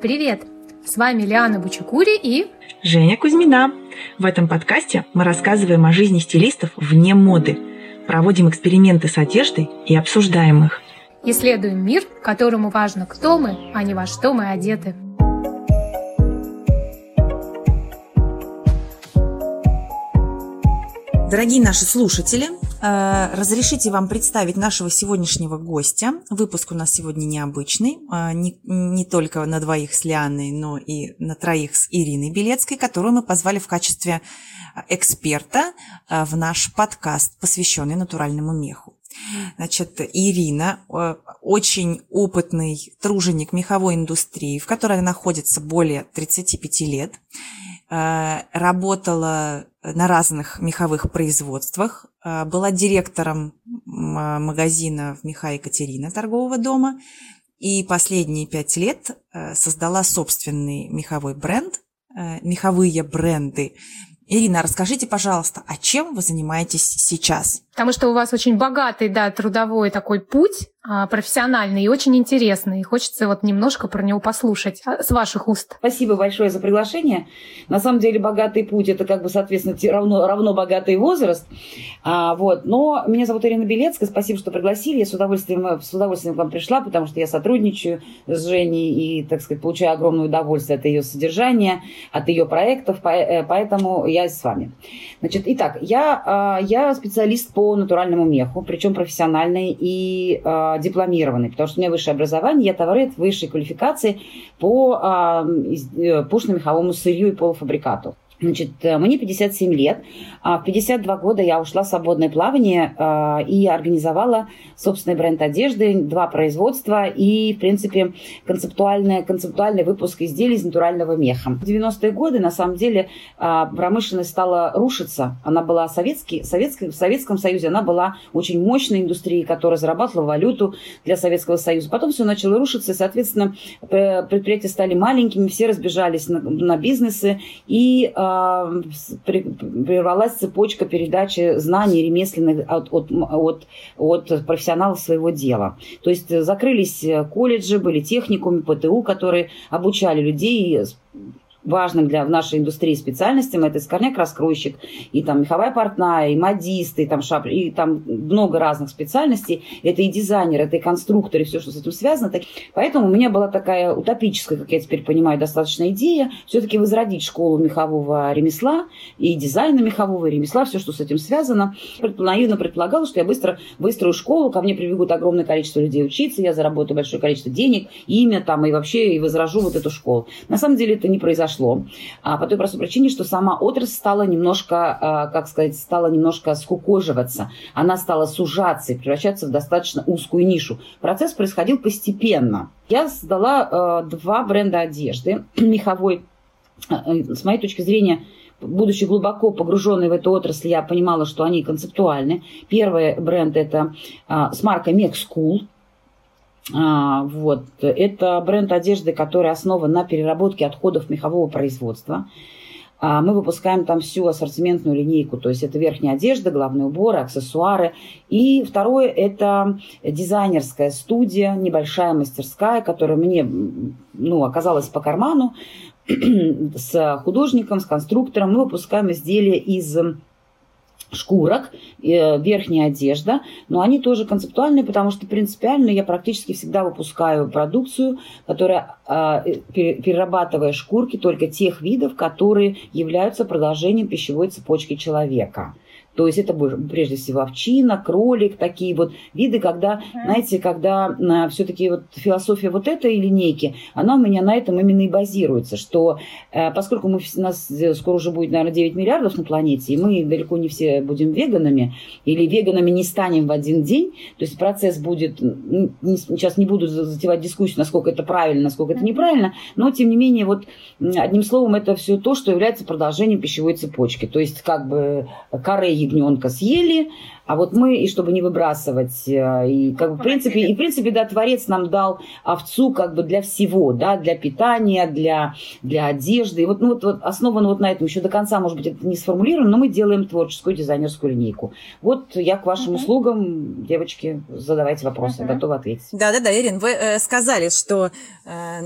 Привет! С вами Лиана Бучукури и... Женя Кузьмина. В этом подкасте мы рассказываем о жизни стилистов вне моды, проводим эксперименты с одеждой и обсуждаем их. Исследуем мир, которому важно, кто мы, а не во что мы одеты. Дорогие наши слушатели, разрешите вам представить нашего сегодняшнего гостя. Выпуск у нас сегодня необычный, э, не, не только на двоих с Лианой, но и на троих с Ириной Белецкой, которую мы позвали в качестве эксперта э, в наш подкаст, посвященный натуральному меху. Значит, Ирина очень опытный труженик меховой индустрии, в которой находится более 35 лет. Э, работала на разных меховых производствах, э, была директором магазина в меха Екатерина торгового дома и последние пять лет э, создала собственный меховой бренд, меховые бренды. Ирина, расскажите, пожалуйста, а чем вы занимаетесь сейчас? Потому что у вас очень богатый, да, трудовой такой путь, а, профессиональный и очень интересный. И хочется вот немножко про него послушать а, с ваших уст. Спасибо большое за приглашение. На самом деле богатый путь – это как бы, соответственно, равно, равно богатый возраст. А, вот. Но меня зовут Ирина Белецкая. Спасибо, что пригласили. Я с удовольствием, с удовольствием к вам пришла, потому что я сотрудничаю с Женей и, так сказать, получаю огромное удовольствие от ее содержания, от ее проектов. Э, поэтому я с вами. Значит, итак, я, а, я специалист по натуральному меху, причем профессиональный и э, дипломированный, потому что у меня высшее образование, я товарит высшей квалификации по э, пушно-меховому сырью и полуфабрикату. Значит, э, мне 57 лет. А в 52 года я ушла в свободное плавание э, и организовала собственный бренд одежды, два производства и, в принципе, концептуальный, концептуальный выпуск изделий из натурального меха. В 90-е годы, на самом деле, э, промышленность стала рушиться. Она была советский, советский, в Советском Союзе, она была очень мощной индустрией, которая зарабатывала валюту для Советского Союза. Потом все начало рушиться, и, соответственно, предприятия стали маленькими, все разбежались на, на бизнесы, и прервалась цепочка передачи знаний ремесленных от, от, от, от профессионалов своего дела. То есть закрылись колледжи, были техникумы, ПТУ, которые обучали людей важным для в нашей индустрии специальностям. Это скорняк-раскройщик, и там меховая портная, и модисты, и там шап, и там много разных специальностей. Это и дизайнер, это и конструктор, и все, что с этим связано. Поэтому у меня была такая утопическая, как я теперь понимаю, достаточно идея все-таки возродить школу мехового ремесла и дизайна мехового ремесла, все, что с этим связано. Наивно предполагала, что я быстро выстрою школу, ко мне прибегут огромное количество людей учиться, я заработаю большое количество денег, имя там, и вообще и возражу вот эту школу. На самом деле это не произошло произошло. А, по той простой причине, что сама отрасль стала немножко, а, как сказать, стала немножко скукоживаться. Она стала сужаться и превращаться в достаточно узкую нишу. Процесс происходил постепенно. Я создала а, два бренда одежды меховой. С моей точки зрения, будучи глубоко погруженной в эту отрасль, я понимала, что они концептуальны. Первый бренд это а, с маркой Mech School. А, вот. Это бренд одежды, который основан на переработке отходов мехового производства. А, мы выпускаем там всю ассортиментную линейку, то есть это верхняя одежда, главные уборы, аксессуары. И второе – это дизайнерская студия, небольшая мастерская, которая мне ну, оказалась по карману с художником, с конструктором. Мы выпускаем изделия из шкурок, э, верхняя одежда, но они тоже концептуальные, потому что принципиально я практически всегда выпускаю продукцию, которая, а, э, перерабатывая шкурки только тех видов, которые являются продолжением пищевой цепочки человека. То есть это прежде всего овчина, кролик, такие вот виды, когда, знаете, когда а, все-таки вот философия вот этой линейки, она у меня на этом именно и базируется, что э, поскольку мы, у нас скоро уже будет, наверное, 9 миллиардов на планете, и мы далеко не все будем веганами, или веганами не станем в один день, то есть процесс будет, сейчас не буду затевать дискуссию, насколько это правильно, насколько это неправильно, но тем не менее, вот одним словом, это все то, что является продолжением пищевой цепочки. То есть как бы коры ягненка съели, А вот мы, и чтобы не выбрасывать, э, и как бы, в принципе, и в принципе, да, Творец нам дал овцу как бы для всего, да, для питания, для, для одежды. И вот, ну, вот, вот основано вот на этом. Еще до конца, может быть, это не сформулировано, но мы делаем творческую дизайнерскую линейку. Вот я к вашим uh-huh. услугам, девочки, задавайте вопросы, uh-huh. готова ответить. Да-да-да, Ирин, вы э, сказали, что э,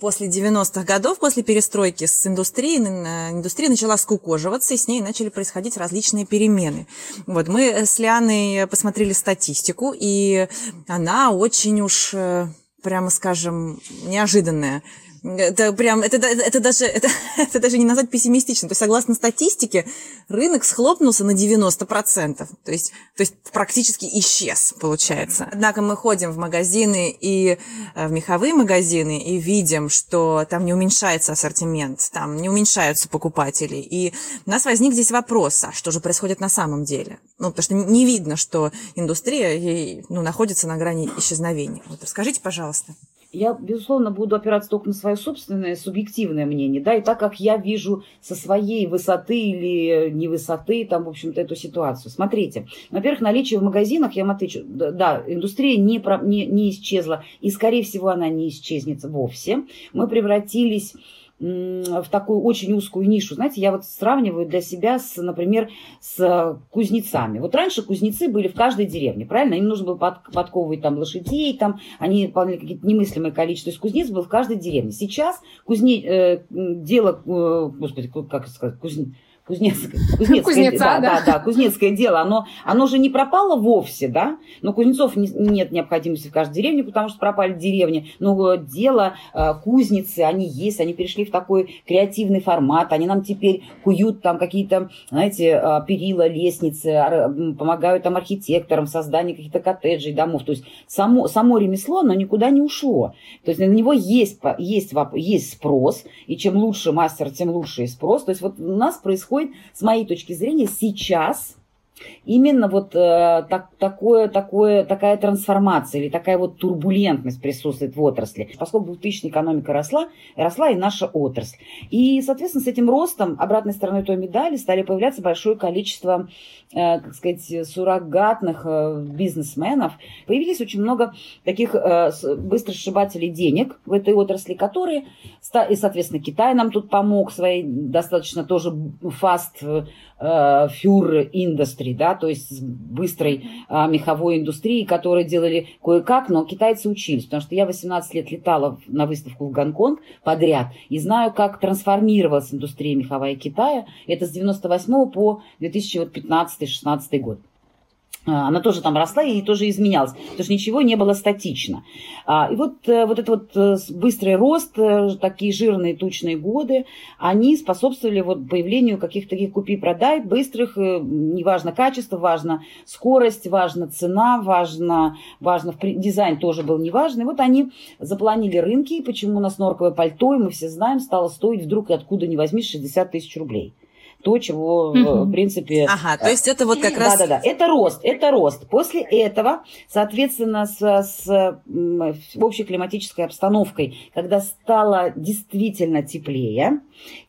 после 90-х годов, после перестройки с индустрией, э, индустрия начала скукоживаться, и с ней начали происходить различные перемены. Вот мы с Лианой посмотрели статистику, и она очень уж, э, прямо скажем, неожиданная. Это прям, это, это, даже, это, это даже не назвать пессимистично. То есть, согласно статистике, рынок схлопнулся на 90%. То есть, то есть практически исчез, получается. Однако мы ходим в магазины и э, в меховые магазины и видим, что там не уменьшается ассортимент, там не уменьшаются покупатели. И у нас возник здесь вопрос, а что же происходит на самом деле? Ну, потому что не видно, что индустрия ну, находится на грани исчезновения. Вот расскажите, пожалуйста. Я, безусловно, буду опираться только на свое собственное субъективное мнение, да, и так как я вижу со своей высоты или не высоты, там, в общем-то, эту ситуацию. Смотрите, во-первых, наличие в магазинах, я вам отвечу, да, индустрия не, не, не исчезла, и, скорее всего, она не исчезнет вовсе. Мы превратились в такую очень узкую нишу. Знаете, я вот сравниваю для себя, с, например, с кузнецами. Вот раньше кузнецы были в каждой деревне, правильно? Им нужно было под, подковывать там лошадей, там они выполняли какие-то немыслимое количество. То есть кузнец был в каждой деревне. Сейчас кузне, э, дело, э, господи, как сказать, кузнец Кузнецкое, Кузнецкое, Кузнеца, да, да, да, да, Кузнецкое дело, оно, оно же не пропало вовсе, да, но кузнецов не, нет необходимости в каждой деревне, потому что пропали деревни, но дело э, кузницы, они есть, они перешли в такой креативный формат, они нам теперь куют там какие-то, знаете, э, перила, лестницы, помогают там архитекторам в создании каких-то коттеджей, домов, то есть само, само ремесло, оно никуда не ушло, то есть на него есть, есть, есть спрос, и чем лучше мастер, тем лучше и спрос, то есть вот у нас происходит происходит, с моей точки зрения, сейчас именно вот э, так, такое, такое, такая трансформация или такая вот турбулентность присутствует в отрасли. Поскольку 2000 экономика росла, росла и наша отрасль. И, соответственно, с этим ростом, обратной стороной той медали, стали появляться большое количество, э, как сказать, суррогатных э, бизнесменов. Появились очень много таких э, быстросшибателей денег в этой отрасли, которые, и, соответственно, Китай нам тут помог своей достаточно тоже фаст э, фюр индустри, да, то есть с быстрой э, меховой индустрией, которые делали кое-как, но китайцы учились, потому что я 18 лет летала на выставку в Гонконг подряд и знаю, как трансформировалась индустрия меховая Китая. Это с 98 по 2015-16 год. А, она тоже там росла и тоже изменялась, потому что ничего не было статично. А, и вот, э, вот этот вот э, быстрый рост, э, такие жирные тучные годы, они способствовали вот появлению каких-то таких купи-продай, быстрых, неважно качество, важно скорость, важна цена, важно, важно дизайн тоже был неважный. Вот они запланили рынки, почему у нас норковое пальто, и мы все знаем, стало стоить вдруг откуда ни возьми 60 тысяч рублей то, чего, угу. в принципе... Ага, то есть это вот как раз... Да-да-да, это рост, это рост. После этого, соответственно, с, с общей климатической обстановкой, когда стало действительно теплее,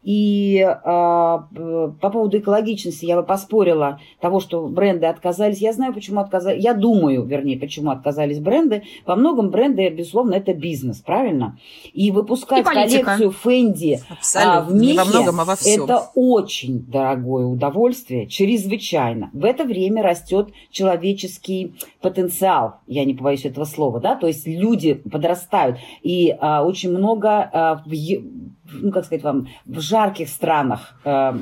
и э, по поводу экологичности я бы поспорила того, что бренды отказались. Я знаю, почему отказались. Я думаю, вернее, почему отказались бренды. Во многом бренды, безусловно, это бизнес, правильно? И выпускать и коллекцию Фэнди а, в мехе, во многом, а во всем. это очень дорогое удовольствие, чрезвычайно. В это время растет человеческий потенциал, я не побоюсь этого слова, да, то есть люди подрастают, и а, очень много а, в, ну, как сказать вам, в жарких странах э,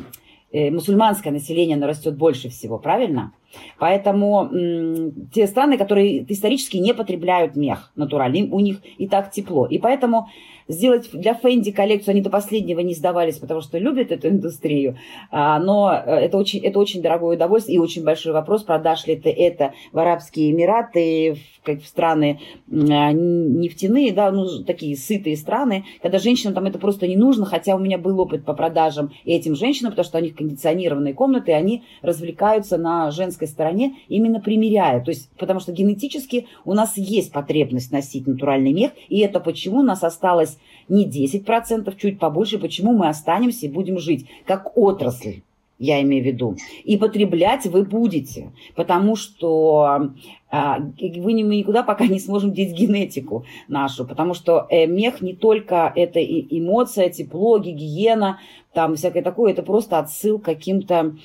э, мусульманское население оно растет больше всего, правильно? Поэтому м, те страны, которые исторически не потребляют мех натуральный, у них и так тепло. И поэтому сделать для Фэнди коллекцию, они до последнего не сдавались, потому что любят эту индустрию, а, но э, это очень, это очень дорогое удовольствие и очень большой вопрос, продашь ли ты это в Арабские Эмираты, в, как в страны а, нефтяные, да, ну, такие сытые страны, когда женщинам там это просто не нужно, хотя у меня был опыт по продажам этим женщинам, потому что у них кондиционированные комнаты, и они развлекаются на женской стороне, именно примеряя, то есть, потому что генетически у нас есть потребность носить натуральный мех, и это почему у нас осталось не 10%, чуть побольше, почему мы останемся и будем жить как отрасль. я имею в виду. И потреблять вы будете, потому что а, вы никуда пока не сможем деть генетику нашу, потому что э, мех не только это эмоция, тепло, гигиена, там всякое такое, это просто отсыл к каким-то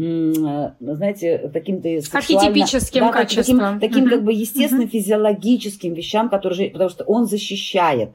знаете, таким-то архетипическим да, качеством. Таким, таким uh-huh. как бы естественным uh-huh. физиологическим вещам, которые, потому что он защищает.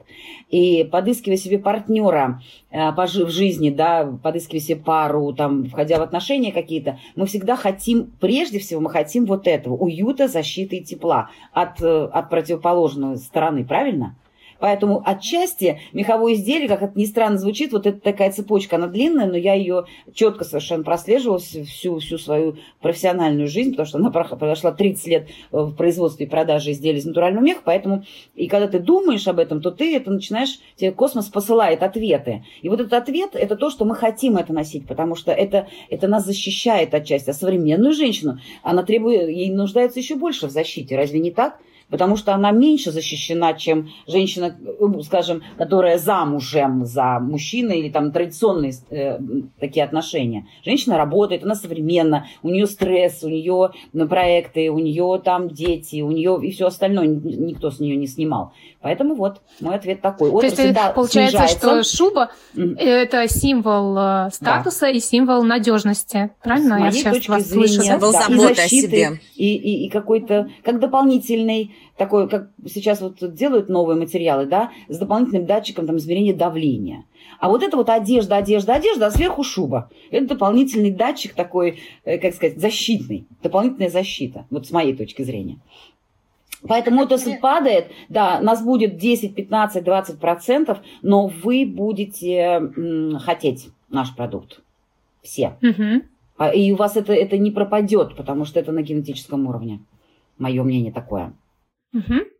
И подыскивая себе партнера э, в жизни, да, подыскивая себе пару, там, входя в отношения какие-то, мы всегда хотим, прежде всего, мы хотим вот этого, уюта, защиты и тепла от, э, от противоположной стороны, правильно? Поэтому отчасти меховое изделие, как это ни странно звучит, вот это такая цепочка, она длинная, но я ее четко совершенно прослеживала всю, всю свою профессиональную жизнь, потому что она прошла 30 лет в производстве и продаже изделий из натурального меха, поэтому и когда ты думаешь об этом, то ты это начинаешь, тебе космос посылает ответы. И вот этот ответ – это то, что мы хотим это носить, потому что это, это нас защищает отчасти. А современную женщину, она требует, ей нуждается еще больше в защите. Разве не так? Потому что она меньше защищена, чем женщина, ну, скажем, которая замужем за мужчиной или там традиционные э, такие отношения. Женщина работает, она современна, у нее стресс, у нее проекты, у нее там дети, у нее и все остальное никто с нее не снимал. Поэтому вот мой ответ такой. То есть получается, снижается. что шуба mm-hmm. это символ э, статуса да. и символ надежности, правильно? С моей Я точки вас зрения, слышу, символ да? заботы и защиты, о себе. И, и, и какой-то, как дополнительный такой, как сейчас вот делают новые материалы, да, с дополнительным датчиком там, измерения давления. А вот это вот одежда, одежда, одежда, а сверху шуба. Это дополнительный датчик такой, э, как сказать, защитный, дополнительная защита, вот с моей точки зрения. Поэтому это падает, да, нас будет 10, 15, 20 процентов, но вы будете хотеть наш продукт. Все. Угу. И у вас это, это не пропадет, потому что это на генетическом уровне. Мое мнение такое. Угу.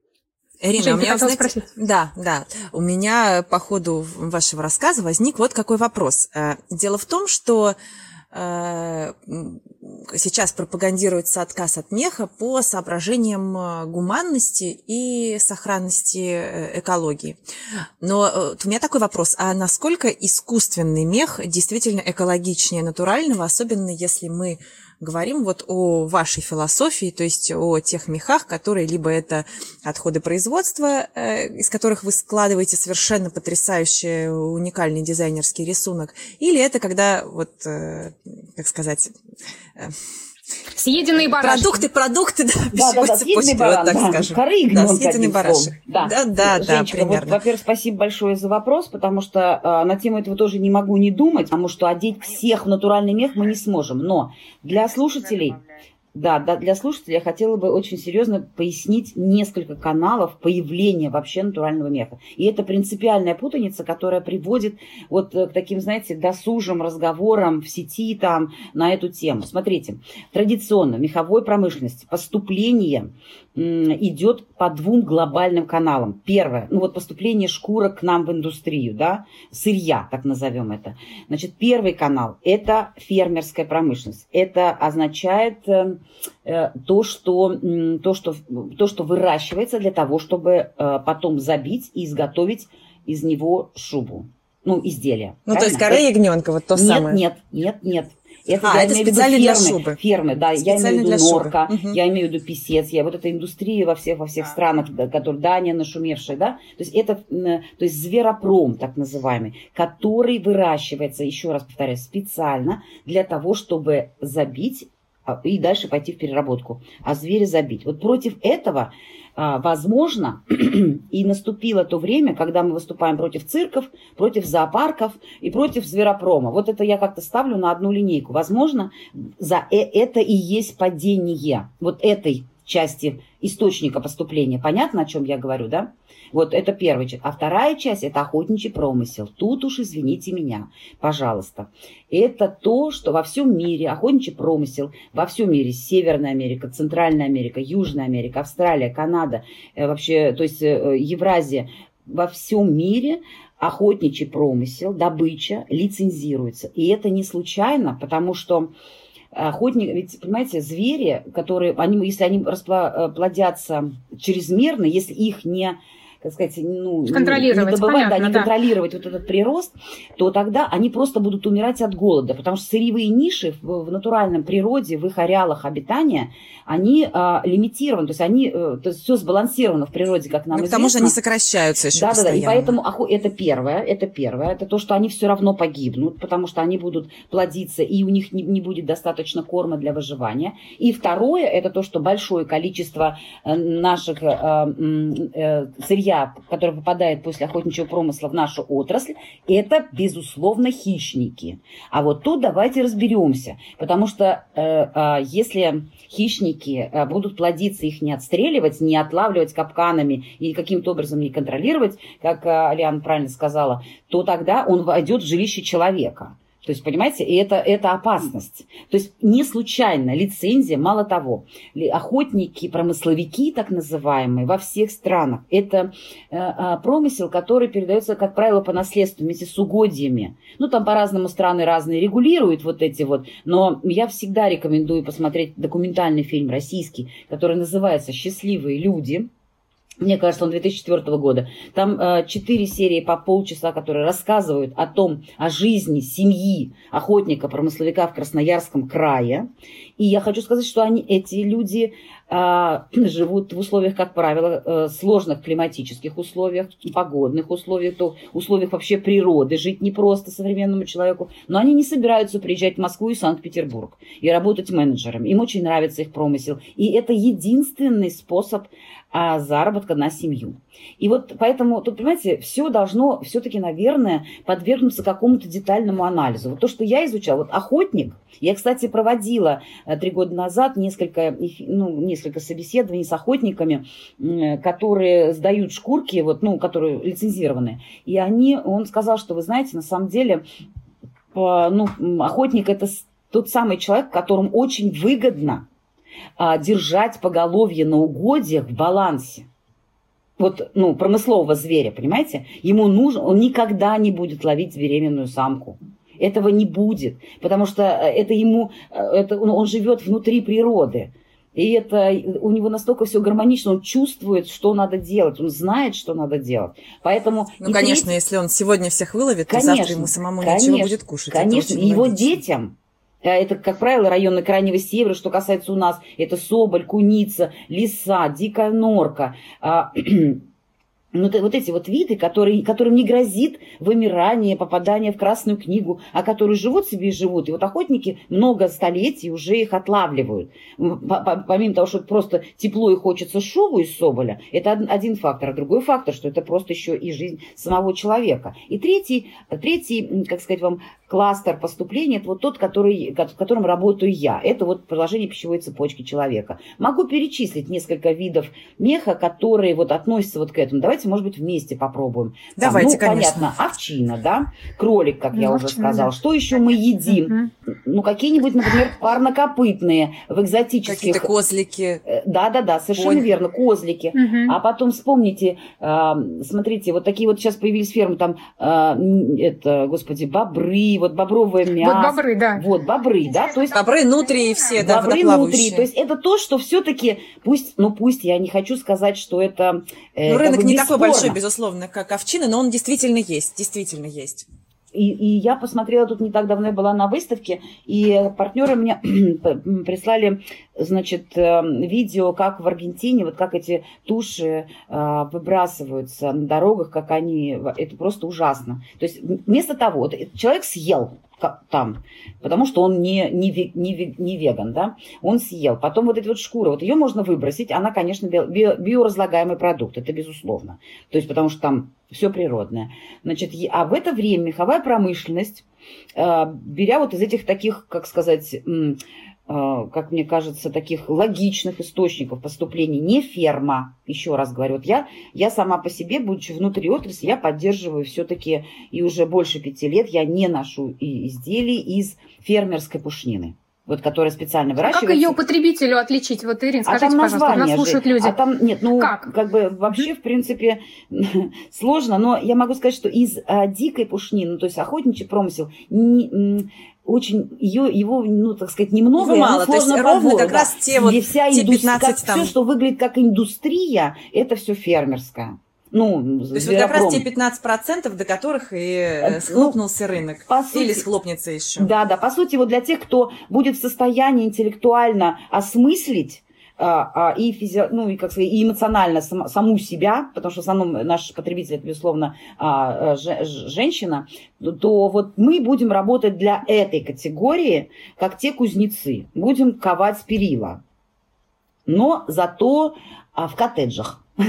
Ирина, Жень, у меня, знаете, спросить? да, да, у меня по ходу вашего рассказа возник вот какой вопрос. Э, дело в том, что э, сейчас пропагандируется отказ от меха по соображениям э, гуманности и сохранности экологии. Но у меня такой вопрос, а насколько искусственный мех действительно экологичнее натурального, особенно если мы говорим вот о вашей философии, то есть о тех мехах, которые либо это отходы производства, э, из которых вы складываете совершенно потрясающий, уникальный дизайнерский рисунок, или это когда вот, э, как сказать, э, Съеденные барашки. Продукты, продукты, да, да, да, да цепочки, баран, вот так да. скажем. Коры и да, съеденный барашек. Да, да, да, Женечка, да примерно. Вот, во-первых, спасибо большое за вопрос, потому что э, на тему этого тоже не могу не думать, потому что одеть всех в натуральный мех мы не сможем. Но для слушателей да, да, для слушателей я хотела бы очень серьезно пояснить несколько каналов появления вообще натурального меха. И это принципиальная путаница, которая приводит вот к таким, знаете, досужим разговорам в сети там на эту тему. Смотрите, традиционно меховой промышленности поступление идет по двум глобальным каналам. Первое, ну вот поступление шкурок к нам в индустрию, да, сырья, так назовем это. Значит, первый канал – это фермерская промышленность. Это означает э, э то, что, то, что, то, что выращивается для того, чтобы э, потом забить и изготовить из него шубу ну, изделия. Ну, правильно? то есть коры ягненка, вот то нет, самое. Нет, нет, нет, это, а, это специально для шубы. Фермы, да. Специально я имею в виду норка, угу. я имею в виду писец, я вот эта индустрия во всех, во всех странах, которые Дания нашумевшая, да. То есть это, то есть зверопром, так называемый, который выращивается, еще раз повторяю, специально для того, чтобы забить и дальше пойти в переработку, а зверя забить. Вот против этого а, возможно, и наступило то время, когда мы выступаем против цирков, против зоопарков и против зверопрома. Вот это я как-то ставлю на одну линейку. Возможно, за э, это и есть падение вот этой части источника поступления. Понятно, о чем я говорю, да? Вот это первая часть. А вторая часть – это охотничий промысел. Тут уж извините меня, пожалуйста. Это то, что во всем мире, охотничий промысел, во всем мире, Северная Америка, Центральная Америка, Южная Америка, Австралия, Канада, э, вообще, то есть э, Евразия, во всем мире охотничий промысел, добыча лицензируется. И это не случайно, потому что охотник, ведь, понимаете, звери, которые, они, если они расплодятся чрезмерно, если их не так сказать, ну, контролировать, не добывать, понятно, да, не да. контролировать вот этот прирост, то тогда они просто будут умирать от голода, потому что сырьевые ниши в, в натуральном природе, в их ареалах обитания, они а, лимитированы, то есть они, э, то есть все сбалансировано в природе, как нам Ну, к известно. тому же они сокращаются еще Да, да, да. И постоянно. поэтому охо- это первое, это первое, это то, что они все равно погибнут, потому что они будут плодиться, и у них не, не будет достаточно корма для выживания. И второе, это то, что большое количество э, наших э, э, сырья, которое попадает после охотничьего промысла в нашу отрасль, это, безусловно, хищники. А вот тут давайте разберемся, потому что э, э, если хищники э, будут плодиться, их не отстреливать, не отлавливать капканами и каким-то образом не контролировать, как э, Алиана правильно сказала, то тогда он войдет в жилище человека. То есть, понимаете, и это, это опасность. То есть не случайно лицензия, мало того, охотники, промысловики так называемые во всех странах, это э, э, промысел, который передается, как правило, по наследству вместе с угодьями. Ну, там по-разному страны разные регулируют вот эти вот, но я всегда рекомендую посмотреть документальный фильм российский, который называется «Счастливые люди», мне кажется, он 2004 года. Там э, четыре серии по полчаса, которые рассказывают о том, о жизни семьи охотника-промысловика в Красноярском крае. И я хочу сказать, что они, эти люди э, живут в условиях, как правило, э, сложных климатических условиях, погодных условиях, то условиях вообще природы. Жить непросто современному человеку. Но они не собираются приезжать в Москву и Санкт-Петербург и работать менеджером. Им очень нравится их промысел. И это единственный способ а, заработка на семью. И вот поэтому, тут, понимаете, все должно все-таки, наверное, подвергнуться какому-то детальному анализу. Вот то, что я изучала, вот охотник, я, кстати, проводила три года назад несколько, ну, несколько собеседований с охотниками, которые сдают шкурки, вот, ну, которые лицензированы. И они, он сказал, что, вы знаете, на самом деле, ну, охотник это тот самый человек, которому очень выгодно а, держать поголовье на угодьях в балансе. Вот, ну, промыслового зверя, понимаете? Ему нужно, он никогда не будет ловить беременную самку. Этого не будет, потому что э, это ему, э, это, он, он живет внутри природы. И это у него настолько все гармонично, он чувствует, что надо делать, он знает, что надо делать. Поэтому Ну, конечно, треть- если он сегодня всех выловит, то Конечно, завтра ему самому конечно, нечего будет кушать. Конечно, и его логично. детям, э, это, как правило, районы Крайнего Севера, что касается у нас, это соболь, куница, лиса, дикая норка. Ну, вот эти вот виды, которые, которым не грозит вымирание, попадание в Красную книгу, а которые живут себе и живут. И вот охотники много столетий уже их отлавливают. Помимо того, что просто тепло и хочется шову из соболя, это од- один фактор. А другой фактор, что это просто еще и жизнь самого человека. И третий, третий, как сказать вам, кластер поступления, это вот тот, который, ко- в котором работаю я. Это вот продолжение пищевой цепочки человека. Могу перечислить несколько видов меха, которые вот относятся вот к этому. Давайте, может быть, вместе попробуем. Там, Давайте, ну, конечно. понятно, овчина, да, кролик, как я Ну, уже овчина, сказала. да. Что еще мы едим? Мгм. Ну, какие-нибудь, например, парнокопытные в экзотических... Какие-то козлики. Э, Да-да-да, совершенно Конь. верно, козлики. Мгм. А потом вспомните, а, смотрите, вот такие вот сейчас появились фермы, там, а, это, господи, бобры, вот бобровое мясо. Вот бобры, да. Вот, бобры, да, то есть Бобры, нутрии все, да, бобры внутри. То есть это то, что все-таки, пусть, ну пусть, я не хочу сказать, что это э, Ну, как рынок бы не такой бесспорно. большой, безусловно, как овчины, но он действительно есть, действительно есть. И, и я посмотрела тут не так давно, я была на выставке, и партнеры мне прислали, значит, э, видео, как в Аргентине, вот как эти туши э, выбрасываются на дорогах, как они, это просто ужасно. То есть вместо того, вот человек съел там, потому что он не, не, не, не веган, да, он съел. Потом вот эти вот шкуры, вот ее можно выбросить, она, конечно, био- био- биоразлагаемый продукт, это безусловно. То есть потому что там все природное. Значит, а в это время меховая промышленность, э, беря вот из этих таких, как сказать, э, как мне кажется, таких логичных источников поступлений, не ферма, еще раз говорю, вот я, я сама по себе, будучи внутри отрасли, я поддерживаю все-таки, и уже больше пяти лет я не ношу и изделий из фермерской пушнины. Вот, которая специально А как выращивается. ее потребителю отличить? Вот, Ирин, А скажите, там пожалуйста, нас слушают же. люди. А там нет, ну Как? как, бы вообще в принципе сложно, но я могу сказать, что из а, дикой пушнины, ну, то есть охотничий промысел, не, очень ее, его, ну так сказать, немного, Его мало, то есть сложно ровно как раз те вот- И вся те индус- 15 как там- все, что выглядит как индустрия, это все фермерское. Ну, То есть вот как раз те 15%, до которых и э, ну, схлопнулся рынок. По сути, Или схлопнется еще. Да, да. По сути, вот для тех, кто будет в состоянии интеллектуально осмыслить а, а, и, физи... ну, и, как сказать, и эмоционально сам, саму себя, потому что в основном наш потребитель, это, безусловно, а, ж, женщина, то вот мы будем работать для этой категории, как те кузнецы. Будем ковать перила. Но зато в коттеджах.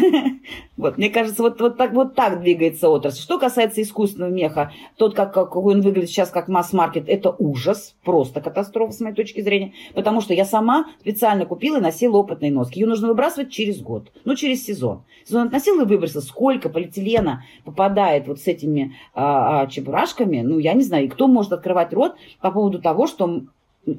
Вот, мне кажется, вот, вот, так, вот так двигается отрасль. Что касается искусственного меха, тот, как, какой он выглядит сейчас как масс-маркет, это ужас, просто катастрофа с моей точки зрения, потому что я сама специально купила и носила опытные носки. Ее нужно выбрасывать через год, ну, через сезон. Сезон относила и выбросила. Сколько полиэтилена попадает вот с этими а, а, чебурашками, ну, я не знаю, и кто может открывать рот по поводу того, что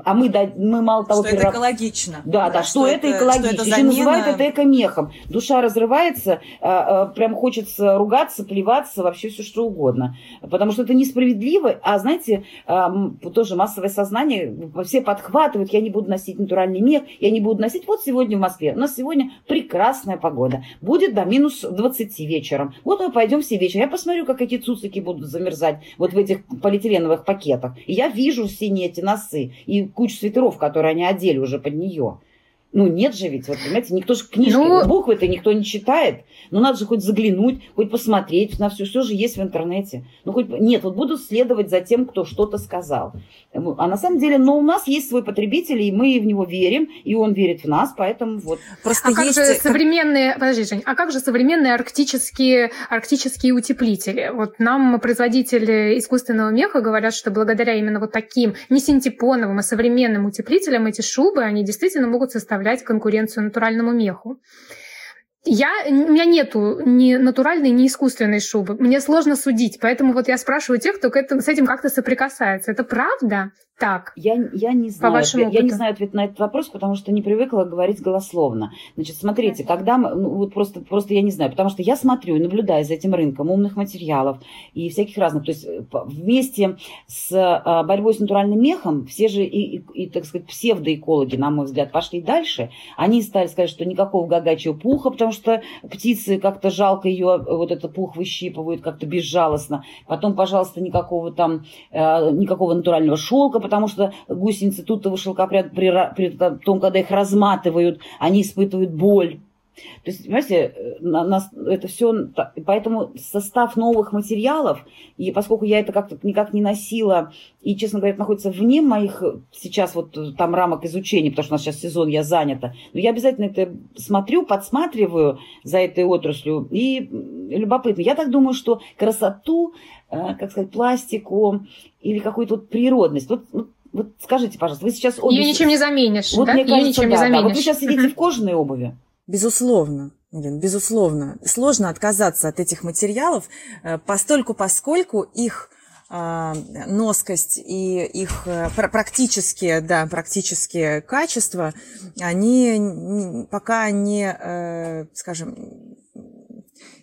а мы, мы мало того... Что перераб... это экологично. Да, да, да что, что это экологично. Что это замена... Еще называют это экомехом. Душа разрывается, а, а, прям хочется ругаться, плеваться, вообще все что угодно. Потому что это несправедливо. А знаете, а, тоже массовое сознание, все подхватывают, я не буду носить натуральный мех, я не буду носить. Вот сегодня в Москве. У нас сегодня прекрасная погода. Будет до минус 20 вечером. Вот мы пойдем все вечером. Я посмотрю, как эти цуцики будут замерзать вот в этих полиэтиленовых пакетах. И я вижу все эти носы. И кучу свитеров, которые они одели уже под нее. Ну, нет же ведь, вот, понимаете, никто же книжки, ну... буквы-то никто не читает. Ну, надо же хоть заглянуть, хоть посмотреть, на все, все же есть в интернете. Ну, хоть, нет, вот буду следовать за тем, кто что-то сказал. А на самом деле, но у нас есть свой потребитель, и мы в него верим, и он верит в нас, поэтому вот. Просто а есть... как же современные, подожди, Жень, а как же современные арктические, арктические утеплители? Вот нам производители искусственного меха говорят, что благодаря именно вот таким не синтепоновым, а современным утеплителям эти шубы, они действительно могут составлять составлять конкуренцию натуральному меху. Я, у меня нету ни натуральной, ни искусственной шубы. Мне сложно судить, поэтому вот я спрашиваю тех, кто к этому, с этим как-то соприкасается. Это правда? Так. Я, я не знаю. По ответ, я не знаю ответ на этот вопрос, потому что не привыкла говорить голословно. Значит, смотрите, когда мы, ну, вот просто, просто я не знаю, потому что я смотрю и наблюдаю за этим рынком умных материалов и всяких разных. То есть э, вместе с а, борьбой с натуральным мехом все же и, и, и так сказать, псевдоэкологи, на мой взгляд, пошли дальше. Они стали сказать, что никакого гагачьего пуха, потому что птицы как-то жалко ее, вот этот пух выщипывают как-то безжалостно. Потом, пожалуйста, никакого там, э, никакого натурального шелка, потому что гусеницы тутового шелкопряда при, при том, когда их разматывают, они испытывают боль. То есть, понимаете, на, на, это все, поэтому состав новых материалов, и поскольку я это как-то никак не носила, и, честно говоря, находится вне моих сейчас вот там рамок изучения, потому что у нас сейчас сезон, я занята, но я обязательно это смотрю, подсматриваю за этой отраслью, и любопытно. Я так думаю, что красоту Э, как сказать, пластику или какую-то вот природность. Вот, вот, вот скажите, пожалуйста, вы сейчас обувь... Ее ничем не заменишь, вот, да? Мне кажется, ничем да, не заменишь. Да. Вот вы сейчас сидите в кожаной обуви. Безусловно. Ирин, безусловно. Сложно отказаться от этих материалов, э, постольку, поскольку их э, носкость и их практические, да, практические качества, они пока не, скажем,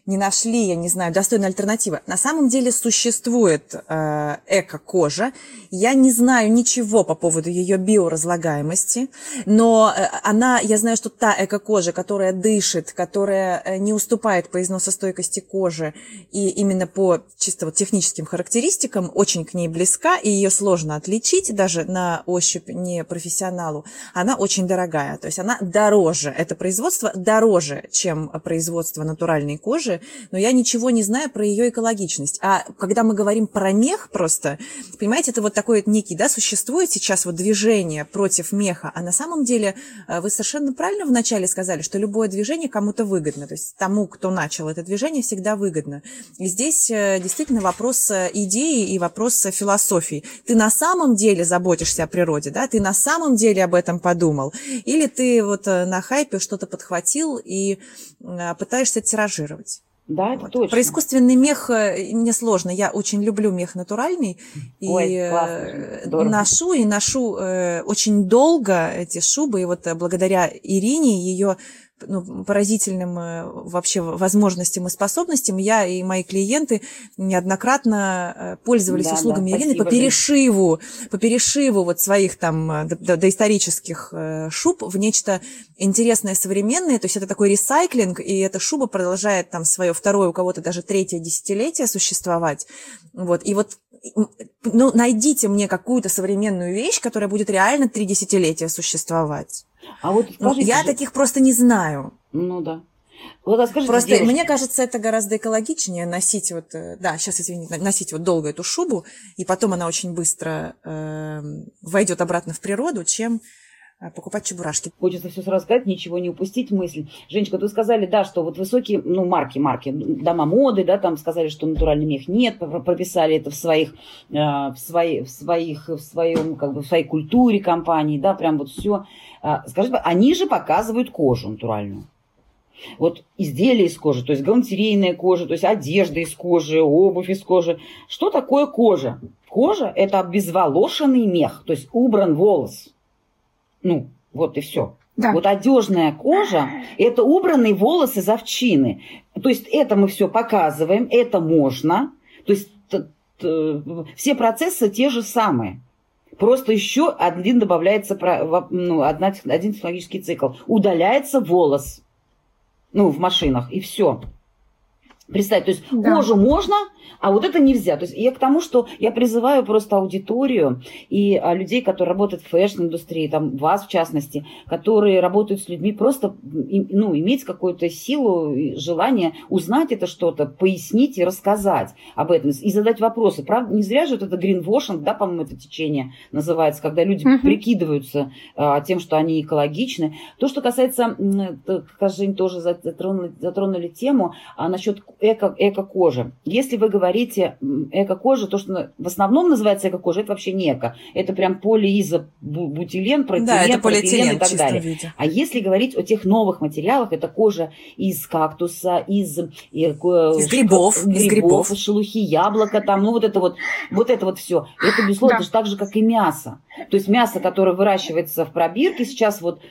не нашли, я не знаю, достойной альтернативы. На самом деле существует э, эко-кожа. Я не знаю ничего по поводу ее биоразлагаемости, но э, она, я знаю, что та эко-кожа, которая дышит, которая э, не уступает по износостойкости кожи и именно по чисто вот техническим характеристикам очень к ней близка, и ее сложно отличить даже на ощупь не профессионалу, она очень дорогая. То есть она дороже, это производство дороже, чем производство натуральной кожи, но я ничего не знаю про ее экологичность. А когда мы говорим про мех просто, понимаете, это вот такой некий, да, существует сейчас вот движение против меха, а на самом деле э, вы совершенно правильно вначале сказали, что любое движение кому-то выгодно, то есть тому, кто начал это движение, всегда выгодно. И здесь э, действительно вопрос э, идеи и вопрос философии. Ты на самом деле заботишься о природе, да, ты на самом деле об этом подумал, или ты вот на хайпе что-то подхватил и пытаешься тиражировать. Да, это вот. точно. Про искусственный мех э, мне сложно. Я очень люблю мех натуральный. Ой, и классно, ношу, и ношу э, очень долго эти шубы. И вот э, благодаря Ирине, ее ну, поразительным э, вообще возможностям и способностям. Я и мои клиенты неоднократно э, пользовались да, услугами да, Ирины по перешиву, по перешиву вот своих там э, доисторических шуб в нечто интересное, современное. То есть это такой ресайклинг, и эта шуба продолжает там свое второе, у кого-то даже третье десятилетие существовать. Вот. И вот ну, найдите мне какую-то современную вещь, которая будет реально три десятилетия существовать. А вот ну, скажите, я же... таких просто не знаю. Ну да. Вот, а скажите, Просто девушка... мне кажется, это гораздо экологичнее носить вот, э, да, сейчас извините, носить вот долго эту шубу, и потом она очень быстро э, войдет обратно в природу, чем покупать чебурашки. Хочется все сразу сказать, ничего не упустить мысль. Женечка, вы сказали, да, что вот высокие, ну, марки, марки, дома моды, да, там сказали, что натуральный мех нет, прописали это в своих, э, в, свои, в своих, в своем, как бы, в своей культуре компании, да, прям вот все. А, скажите, они же показывают кожу натуральную. Вот изделия из кожи, то есть галантерейная кожа, то есть одежда из кожи, обувь из кожи. Что такое кожа? Кожа – это обезволошенный мех, то есть убран волос. Ну, вот и все. Да. Вот одежная кожа – это убранные волосы из овчины. То есть это мы все показываем, это можно. То есть все процессы те же самые. Просто еще один добавляется, ну, одна, один технологический цикл. Удаляется волос, ну, в машинах, и все. Представь, то есть да. кожу можно, а вот это нельзя. То есть я к тому, что я призываю просто аудиторию и а, людей, которые работают в фэшн-индустрии, там вас в частности, которые работают с людьми, просто ну, иметь какую-то силу и желание узнать это что-то, пояснить и рассказать об этом, и задать вопросы. Правда, не зря же вот это гринвошинг, да, по-моему, это течение называется, когда люди uh-huh. прикидываются а, тем, что они экологичны. То, что касается, как Жень тоже затронули, затронули тему а, насчет эко, эко-кожи. Если вы говорите эко-кожа, то, что в основном называется эко-кожа, это вообще не эко. Это прям полиизобутилен, протилен, да, это полиэтилен и так далее. Виде. А если говорить о тех новых материалах, это кожа из кактуса, из, э, из грибов, грибов, из грибов, из шелухи яблока, там, ну вот это вот, вот это вот все. Это, безусловно, да. это же так же, как и мясо. То есть мясо, которое выращивается в пробирке, сейчас вот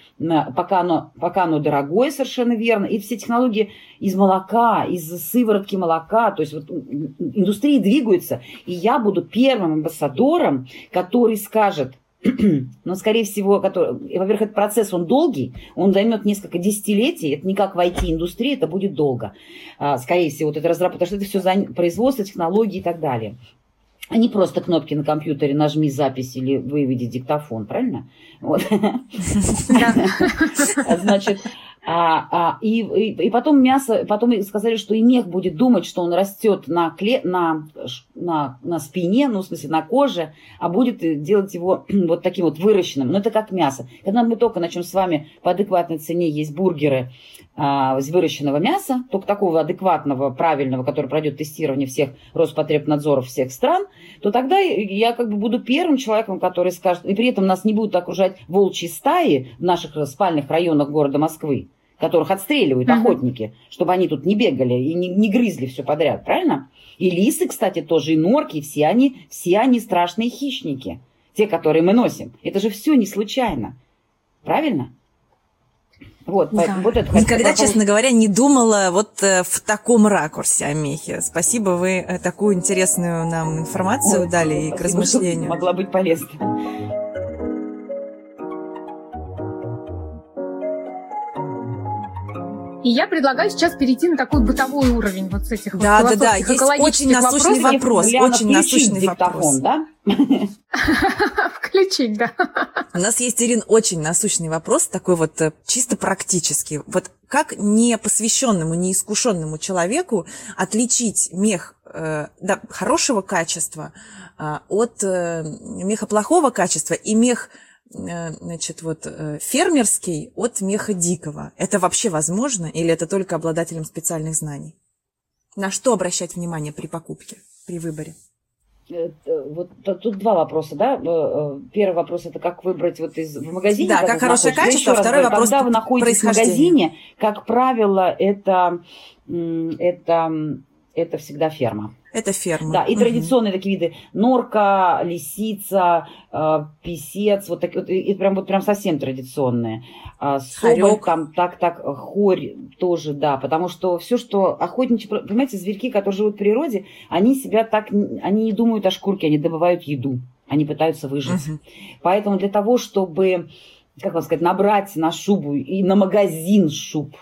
пока оно, пока оно дорогое, совершенно верно, и все технологии из молока, из сыворотки молока, то есть вот индустрии двигаются, и я буду первым амбассадором, который скажет, но, скорее всего, который, во-первых, этот процесс, он долгий, он займет несколько десятилетий, это не как в IT-индустрии, это будет долго. А, скорее всего, вот это разработка, потому что это все производство, технологии и так далее а не просто кнопки на компьютере нажми запись или выведи диктофон, правильно? Вот. Значит, а, а, и, и, и потом мясо, потом сказали, что и мех будет думать, что он растет на, кле, на, на, на спине, ну, в смысле, на коже, а будет делать его вот таким вот выращенным. Но это как мясо. Когда мы только начнем с вами по адекватной цене есть бургеры а, из выращенного мяса, только такого адекватного, правильного, который пройдет тестирование всех Роспотребнадзоров всех стран, то тогда я как бы буду первым человеком, который скажет, и при этом нас не будут окружать волчьи стаи в наших спальных районах города Москвы, которых отстреливают uh-huh. охотники, чтобы они тут не бегали и не, не грызли все подряд, правильно? И лисы, кстати, тоже, и норки, все они, все они страшные хищники, те, которые мы носим. Это же все не случайно, правильно? Вот, да. вот это Никогда, честно получить. говоря, не думала вот э, в таком ракурсе о мехе. Спасибо, вы э, такую интересную нам информацию Ой, дали и к размышлению. Могла быть полезна. И я предлагаю сейчас перейти на такой бытовой уровень вот с этих да, вот да, да. Есть очень насущный вопрос. Ляна, очень насущный диктофон, вопрос. да? Включить, да. У нас есть, Ирин, очень насущный вопрос, такой вот э, чисто практический. Вот как не посвященному, не искушенному человеку отличить мех э, да, хорошего качества э, от э, меха плохого качества и мех значит, вот э, фермерский от меха дикого. Это вообще возможно или это только обладателям специальных знаний? На что обращать внимание при покупке, при выборе? Э, вот тут два вопроса, да. Первый вопрос это как выбрать вот из в магазине. Да, как хорошее качество. Второй раз, вопрос. Когда вы находитесь в магазине, как правило, это это это всегда ферма. Это ферма. Да, и угу. традиционные такие виды норка, лисица, э, писец, вот такие вот, и прям вот прям совсем традиционные. А, соболь, там так, так, хорь тоже, да, потому что все, что охотничьи, понимаете, зверьки, которые живут в природе, они себя так, они не думают о шкурке, они добывают еду, они пытаются выжить. Угу. Поэтому для того, чтобы, как вам сказать, набрать на шубу и на магазин шуб,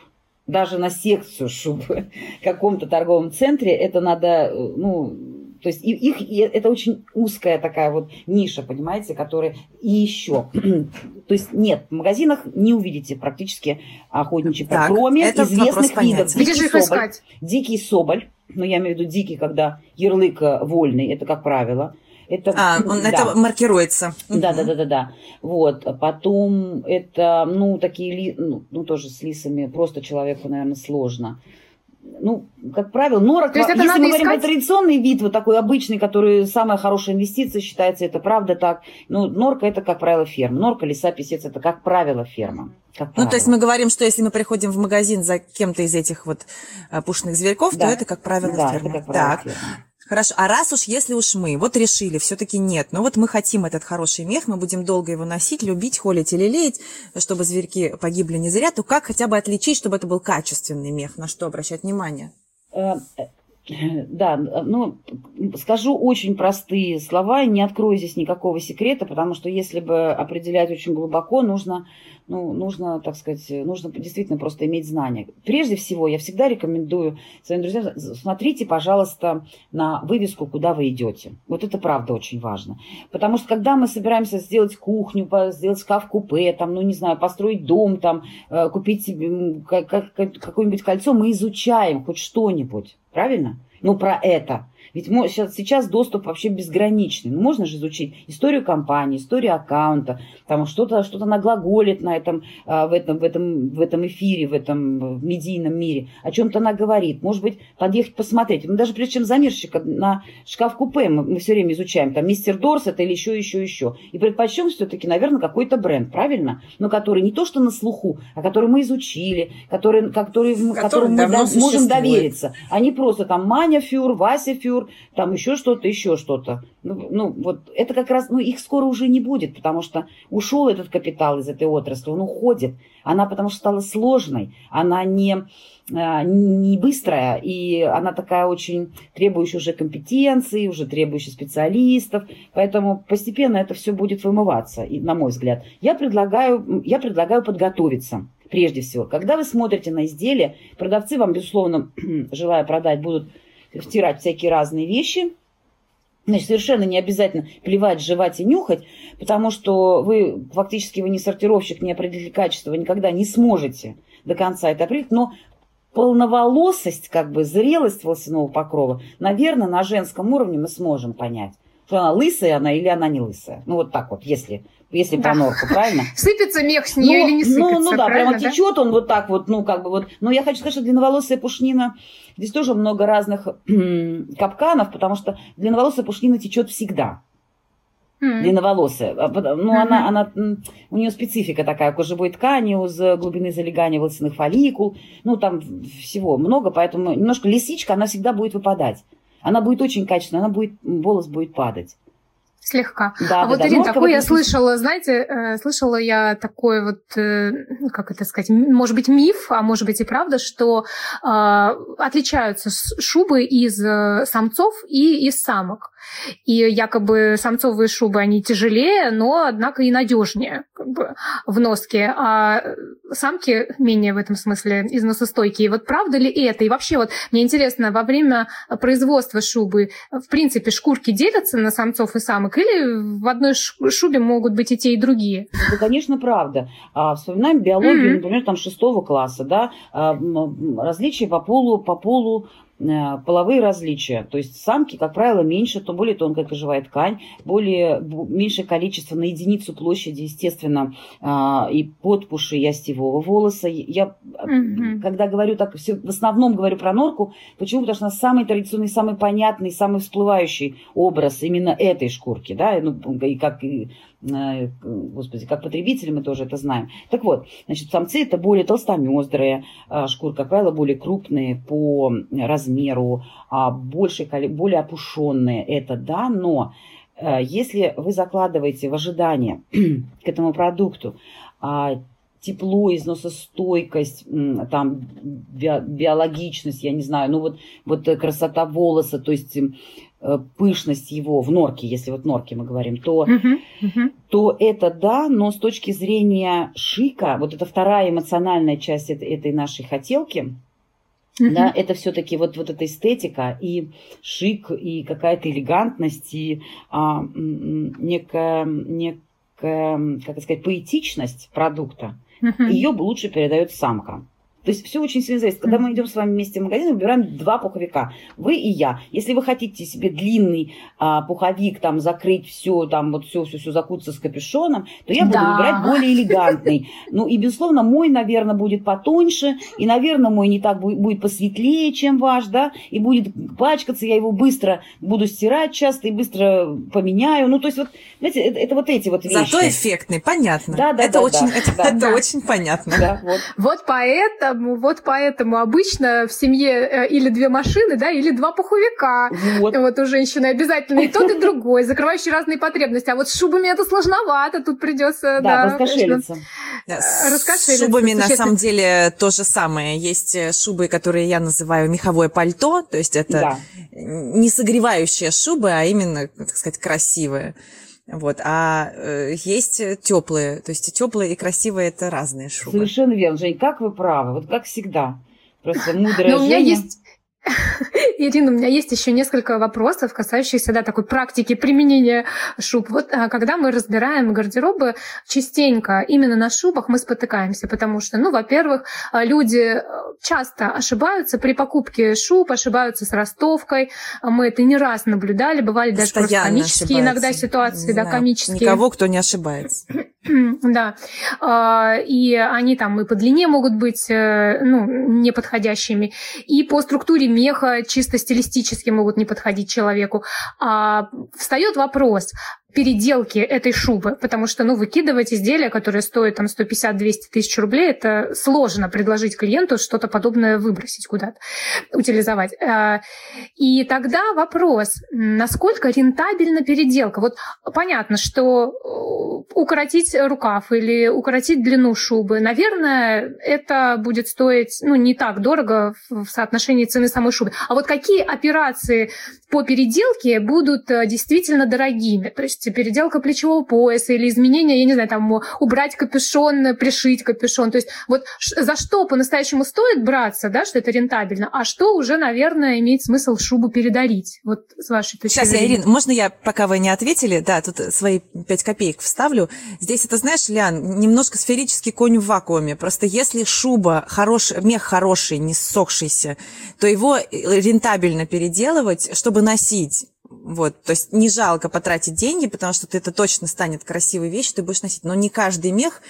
даже на секцию шуб в каком-то торговом центре, это надо, ну, то есть их, это очень узкая такая вот ниша, понимаете, которая и еще. то есть нет, в магазинах не увидите практически охотничьих, так, кроме известных видов. Где же их соболь, искать? Дикий соболь, ну я имею в виду дикий, когда ярлык э, вольный, это как правило. Это, а, он, да. это маркируется. Да, да, да, да, да. Вот. Потом это, ну, такие, ли, ну, ну, тоже с лисами, просто человеку, наверное, сложно. Ну, как правило, норок, если мы говорим искать... про традиционный вид, вот такой обычный, который самая хорошая инвестиция считается, это правда так. Ну, норка это, как правило, ферма. Норка, лиса, писец, это, как правило, ферма. Как правило. Ну, то есть мы говорим, что если мы приходим в магазин за кем-то из этих вот э, пушных зверьков, да. то это, как правило, да, ферма. Это, как правило, так. Ферма. Хорошо, а раз уж, если уж мы вот решили, все-таки нет, но вот мы хотим этот хороший мех, мы будем долго его носить, любить, холить или леять, чтобы зверьки погибли не зря, то как хотя бы отличить, чтобы это был качественный мех, на что обращать внимание? Э, да, ну, скажу очень простые слова, не открою здесь никакого секрета, потому что если бы определять очень глубоко, нужно, ну, нужно, так сказать, нужно действительно просто иметь знания. Прежде всего, я всегда рекомендую своим друзьям, смотрите, пожалуйста, на вывеску, куда вы идете. Вот это правда очень важно. Потому что когда мы собираемся сделать кухню, сделать шкаф-купе, там, ну, не знаю, построить дом, там, э, купить какое-нибудь кольцо, мы изучаем хоть что-нибудь. Правильно? Ну, про это. Ведь сейчас, сейчас доступ вообще безграничный. Ну, можно же изучить историю компании, историю аккаунта, там что-то что наглаголит на этом, а, в, этом, в, этом, в этом эфире, в этом медийном мире, о чем-то она говорит. Может быть, подъехать посмотреть. Мы даже прежде чем замерщика на шкаф-купе мы, мы все время изучаем, там, мистер Дорс это или еще, еще, еще. И предпочтем все-таки, наверное, какой-то бренд, правильно? Но который не то, что на слуху, а который мы изучили, который, который, который которому мы да, можем довериться. А не просто там Маня Фюр, Вася Фюр, маникюр, там еще что-то, еще что-то. Ну, ну, вот это как раз, ну, их скоро уже не будет, потому что ушел этот капитал из этой отрасли, он уходит. Она потому что стала сложной, она не, а, не быстрая, и она такая очень требующая уже компетенции, уже требующая специалистов, поэтому постепенно это все будет вымываться, на мой взгляд. Я предлагаю, я предлагаю подготовиться прежде всего. Когда вы смотрите на изделие, продавцы вам, безусловно, желая продать, будут втирать всякие разные вещи. Значит, совершенно не обязательно плевать, жевать и нюхать, потому что вы фактически вы не сортировщик, не определитель качества, вы никогда не сможете до конца это определить, но полноволосость, как бы зрелость волосяного покрова, наверное, на женском уровне мы сможем понять, что она лысая она или она не лысая. Ну, вот так вот, если если да. про норку, правильно? Сыпется мех с нее ну, или не сыпется, Ну, ну да, прямо да? течет он вот так вот, ну, как бы вот. Но я хочу сказать, что длинноволосая пушнина, здесь тоже много разных капканов, потому что длинноволосая пушнина течет всегда. Mm. Длинноволосая. А ну, mm-hmm. она, она, у нее специфика такая, кожевой ткани, из глубины залегания волосяных фолликул. Ну, там всего много, поэтому немножко лисичка, она всегда будет выпадать. Она будет очень качественная, она будет, волос будет падать. Слегка. Да, а да, вот, да. Ирина, такое вот... я слышала, знаете, э, слышала я такой вот, э, как это сказать, может быть, миф, а может быть и правда, что э, отличаются шубы из э, самцов и из самок. И якобы самцовые шубы, они тяжелее, но, однако, и надежнее как бы, в носке. А самки менее в этом смысле износостойкие. Вот правда ли это? И вообще, вот мне интересно, во время производства шубы, в принципе, шкурки делятся на самцов и самок? Или в одной шубе могут быть и те, и другие? Это, конечно, правда. А, вспоминаем биологию, mm-hmm. например, там шестого класса, да, а, различия по полу, по полу половые различия. То есть самки, как правило, меньше, то более тонкая кожевая ткань, более, меньшее количество на единицу площади, естественно, а, и подпуши, и остевого волоса. Я, mm когда говорю так, все, в основном говорю про норку, почему? Потому что она самый традиционный, самый понятный, самый всплывающий образ именно этой шкурки, да, ну, и как и Э, господи, как потребители мы тоже это знаем. Так вот, значит, самцы это более толстомездрые, а шкуры, как правило, более крупные по размеру а, больше, более опушенные, это да, но э, если вы закладываете в ожидание к этому продукту а, тепло, износостойкость, там, биологичность, я не знаю, ну вот, вот красота волоса, то есть э, пышность его в норке, если вот норки мы говорим, то, uh-huh, uh-huh. то это да, но с точки зрения шика, вот это вторая эмоциональная часть этой, этой нашей хотелки, Uh-huh. Да, это все-таки вот, вот эта эстетика и шик, и какая-то элегантность, и а, некая, некая, как сказать, поэтичность продукта. Uh-huh. Ее лучше передает самка. То есть все очень сильно зависит. Когда мы идем с вами вместе в магазин, выбираем два пуховика. Вы и я. Если вы хотите себе длинный а, пуховик, там, закрыть все, там, вот все, все, все закутаться с капюшоном, то я буду да. выбирать более элегантный. Ну и, безусловно, мой, наверное, будет потоньше, и, наверное, мой не так будет, будет посветлее, чем ваш, да, и будет пачкаться, я его быстро буду стирать часто и быстро поменяю. Ну, то есть, вот, знаете, это, это вот эти вот вещи. Зато эффектный, понятно. Да, да, это да, очень, да, это, да. это очень понятно. Да, вот. вот поэтому поэтому, вот поэтому обычно в семье э, или две машины, да, или два пуховика. Вот. вот у женщины обязательно и тот, и другой, закрывающий разные потребности. А вот с шубами это сложновато, тут придется, да, да раскошелиться. Да, с шубами на самом деле то же самое. Есть э, шубы, которые я называю меховое пальто, то есть это да. не согревающая шуба, а именно, так сказать, красивая. Вот, а э, есть теплые, то есть теплые и красивые это разные шубы. Совершенно верно, Жень, как вы правы, вот как всегда. Просто мудрая Но у меня есть Ирина, у меня есть еще несколько вопросов, касающихся да, такой практики применения шуб. Вот а, когда мы разбираем гардеробы, частенько именно на шубах мы спотыкаемся, потому что, ну, во-первых, а, люди э, часто ошибаются при покупке шуб, ошибаются с ростовкой. Мы это не раз наблюдали, бывали даже просто комические ошибаются. иногда ситуации, не да, знаю, комические. Никого, кто не ошибается. Да, а, и они там и по длине могут быть э, ну, неподходящими, и по структуре меха чисто стилистически могут не подходить человеку. А встает вопрос, переделки этой шубы, потому что, ну, выкидывать изделия, которые стоят там 150-200 тысяч рублей, это сложно предложить клиенту что-то подобное выбросить куда-то, утилизовать. Э, и тогда вопрос, насколько рентабельна переделка? Вот понятно, что э, укоротить рукав или укоротить длину шубы, наверное, это будет стоить, ну, не так дорого в соотношении цены самой шубы. А вот какие операции по переделке будут э, действительно дорогими? То есть переделка плечевого пояса или изменение, я не знаю, там убрать капюшон, пришить капюшон. То есть вот за что по-настоящему стоит браться, да, что это рентабельно, а что уже, наверное, имеет смысл шубу передарить? Вот с вашей точки Сейчас, зрения. Ирина, можно я, пока вы не ответили, да, тут свои пять копеек вставлю. Здесь это, знаешь, Лян, немножко сферический конь в вакууме. Просто если шуба, хорош, мех хороший, не ссохшийся, то его рентабельно переделывать, чтобы носить. Вот, то есть не жалко потратить деньги, потому что это точно станет красивой вещью, ты будешь носить. Но не каждый мех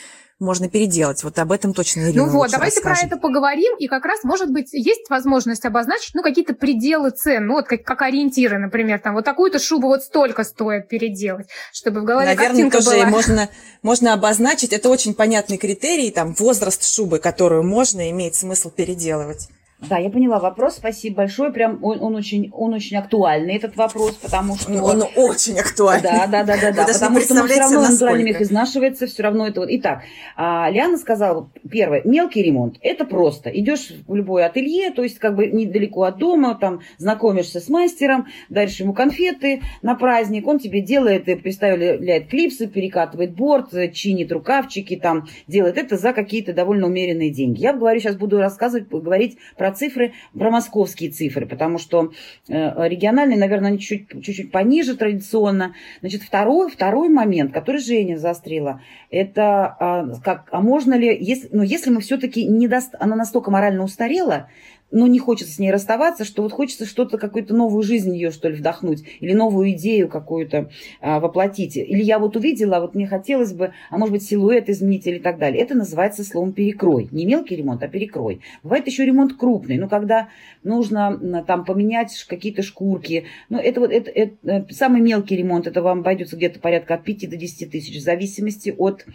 можно переделать. Вот об этом точно Ирина Ну вот, давайте расскажет. про это поговорим. И как раз, может быть, есть возможность обозначить, ну, какие-то пределы цен, ну, вот как, как ориентиры, например, там, вот такую-то шубу вот столько стоит переделать, чтобы в голове Наверное, тоже была. можно, можно обозначить, это очень понятный критерий, там, возраст шубы, которую можно, имеет смысл переделывать. Да, я поняла вопрос. Спасибо большое. Прям он, он очень, он очень актуальный этот вопрос, потому что он очень актуальный. Да, да, да, да, да. Потому что он все равно натуральный мех изнашивается, все равно это вот. Итак, а, Лиана сказала первое, мелкий ремонт. Это просто. Идешь в любое ателье, то есть как бы недалеко от дома, там знакомишься с мастером, дальше ему конфеты на праздник, он тебе делает, представляет клипсы, перекатывает борт, чинит рукавчики, там делает это за какие-то довольно умеренные деньги. Я говорю, сейчас буду рассказывать, говорить про цифры, про московские цифры, потому что э, региональные, наверное, они чуть-чуть, пониже традиционно. Значит, второй, второй момент, который Женя заострила, это а, как, а можно ли, если, ну, если мы все-таки не даст, она настолько морально устарела, но не хочется с ней расставаться, что вот хочется что-то, какую-то новую жизнь ее, что ли, вдохнуть, или новую идею какую-то а, воплотить. Или я вот увидела, вот мне хотелось бы, а может быть, силуэт изменить или так далее. Это называется словом перекрой. Не мелкий ремонт, а перекрой. Бывает еще ремонт крупный, ну, когда нужно там поменять какие-то шкурки. Ну, это вот это, это, э, самый мелкий ремонт, это вам обойдется где-то порядка от 5 до 10 тысяч, в зависимости от,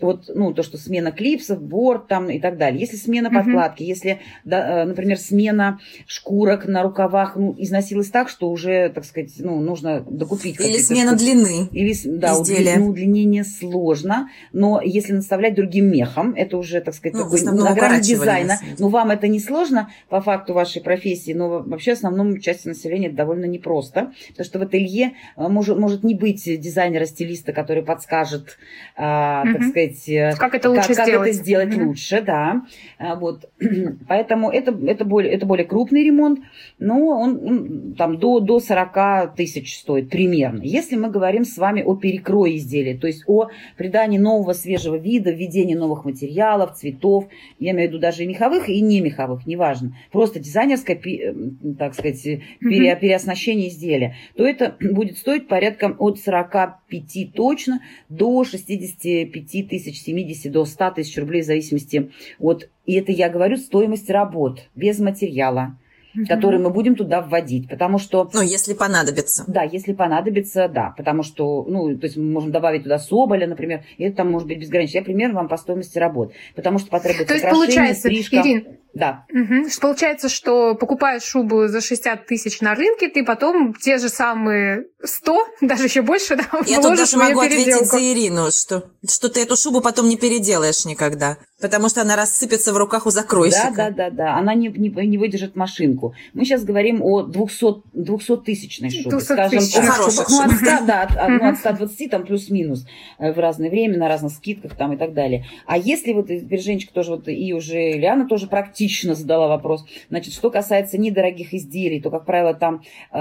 от ну, то, что смена клипсов, борт там и так далее. Если смена подкладки, mm-hmm. если, да, э, например, смена шкурок на рукавах ну, износилась так, что уже, так сказать, ну, нужно докупить. Или смена длины Или, да, изделия. Ну, удлинение сложно, но если наставлять другим мехом, это уже, так сказать, ну, такой на грани дизайна. Но вам это не сложно по факту вашей профессии, но вообще основному части населения это довольно непросто, потому что в ателье э, может, может не быть дизайнера-стилиста, который подскажет, а, так сказать, э, как это лучше как, сделать. Как это сделать угу. лучше, да. А, вот. Поэтому это, это, более, это более крупный ремонт, но он там до, до 40 тысяч стоит примерно. Если мы говорим с вами о перекрое изделия, то есть о придании нового свежего вида, введении новых материалов, цветов, я имею в виду даже и меховых, и не меховых, неважно, просто дизайнерское, э, так сказать, пере, переоснащение изделия, то это будет стоить порядка от 45 точно до 65 тысяч, 70 до 100 тысяч рублей в зависимости от... И это я говорю стоимость работ, без материала угу. который мы будем туда вводить, потому что... Ну, если понадобится. Да, если понадобится, да, потому что, ну, то есть мы можем добавить туда соболя, например, и это там может быть безгранично. Я примерно вам по стоимости работ, потому что потребуется То есть получается, стрижка. Ирин, да. Угу. Получается, что покупаешь шубу за 60 тысяч на рынке, ты потом те же самые 100, даже еще больше, да, Я тут даже могу ответить за Ирину, что, что ты эту шубу потом не переделаешь никогда, потому что она рассыпется в руках у закройщика. Да, да, да, да. Она не, не, не выдержит машинку. Мы сейчас говорим о 200, 200 тысячной шубе. 200 скажем, о хороших ну, от 100, да, от, от, ну, от 120 там плюс-минус э, в разное время, на разных скидках там и так далее. А если вот теперь Женечка тоже вот и уже Лиана тоже практично задала вопрос. Значит, что касается недорогих изделий, то, как правило, там э,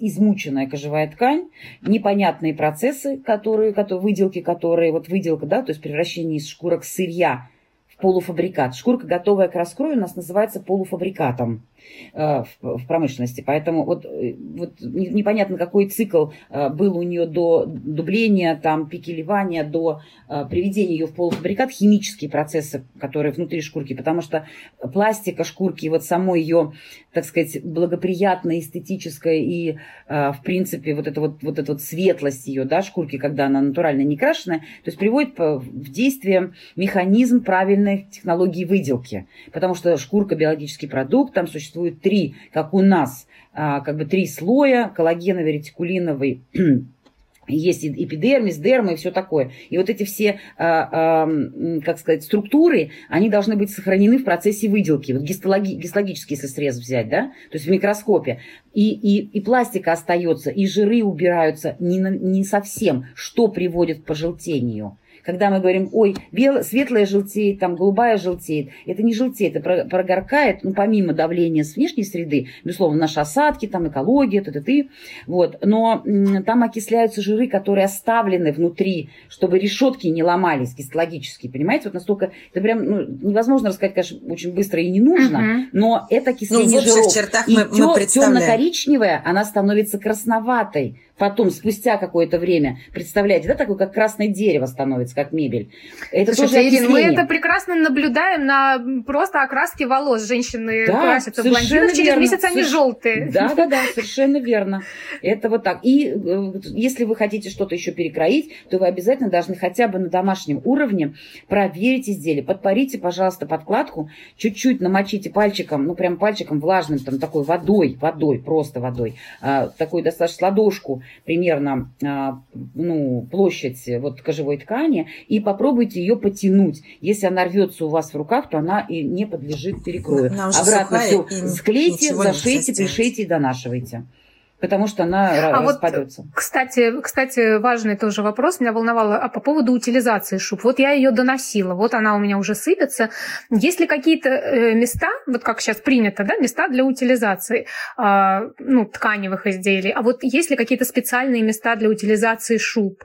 измученная кожевая ткань, непонятные процессы, которые, которые, выделки, которые, вот выделка, да, то есть превращение из шкурок сырья в полуфабрикат. Шкурка, готовая к раскрою, у нас называется полуфабрикатом. Э, в промышленности. Поэтому вот, э, вот непонятно, какой цикл э, был у нее до дубления, там, пикелевания, до приведения ее в полуфабрикат, химические процессы, которые внутри шкурки, потому что пластика шкурки, вот само ее, так сказать, благоприятная, эстетическая и, в принципе, вот эта вот, вот эта вот светлость ее, да, шкурки, когда она натурально не крашеная, то есть приводит в действие механизм правильной технологии выделки, потому что шкурка биологический продукт, там существует существует три, как у нас, а, как бы три слоя, коллагеновый, ретикулиновый, есть эпидермис, дерма и все такое. И вот эти все, а, а, как сказать, структуры, они должны быть сохранены в процессе выделки. Вот гистологи, гистологический, если срез взять, да, то есть в микроскопе. И, и, и пластика остается, и жиры убираются не, не совсем, что приводит к пожелтению когда мы говорим, ой, белое, светлое желтеет, там голубая желтеет, это не желтеет, это прогоркает, ну, помимо давления с внешней среды, безусловно, наши осадки, там экология, т, т, т, вот, но там окисляются жиры, которые оставлены внутри, чтобы решетки не ломались гистологически, понимаете, вот настолько, это прям ну, невозможно рассказать, конечно, очень быстро и не нужно, uh-huh. но это окисление ну, в жиров. чертах и мы, мы темно-коричневая, она становится красноватой, потом, спустя какое-то время, представляете, да, такое, как красное дерево становится, как мебель. Это Слушайте, тоже Ирина, мы это прекрасно наблюдаем на просто окраске волос. Женщины да, красятся блондинок, через месяц они Соверш... желтые. Да, да, да, совершенно верно. Это вот так. И э, если вы хотите что-то еще перекроить, то вы обязательно должны хотя бы на домашнем уровне проверить изделие. Подпарите, пожалуйста, подкладку, чуть-чуть намочите пальчиком, ну прям пальчиком влажным, там такой водой, водой, просто водой, а, такой достаточно ладошку примерно а, ну, площадь вот кожевой ткани и попробуйте ее потянуть. Если она рвется у вас в руках, то она и не подлежит перекрою. Обратно все склейте, зашейте, пришейте и донашивайте потому что она а распадется. Вот, кстати, кстати, важный тоже вопрос меня волновало а по поводу утилизации шуб. Вот я ее доносила, вот она у меня уже сыпется. Есть ли какие-то э, места, вот как сейчас принято, да, места для утилизации э, ну, тканевых изделий, а вот есть ли какие-то специальные места для утилизации шуб?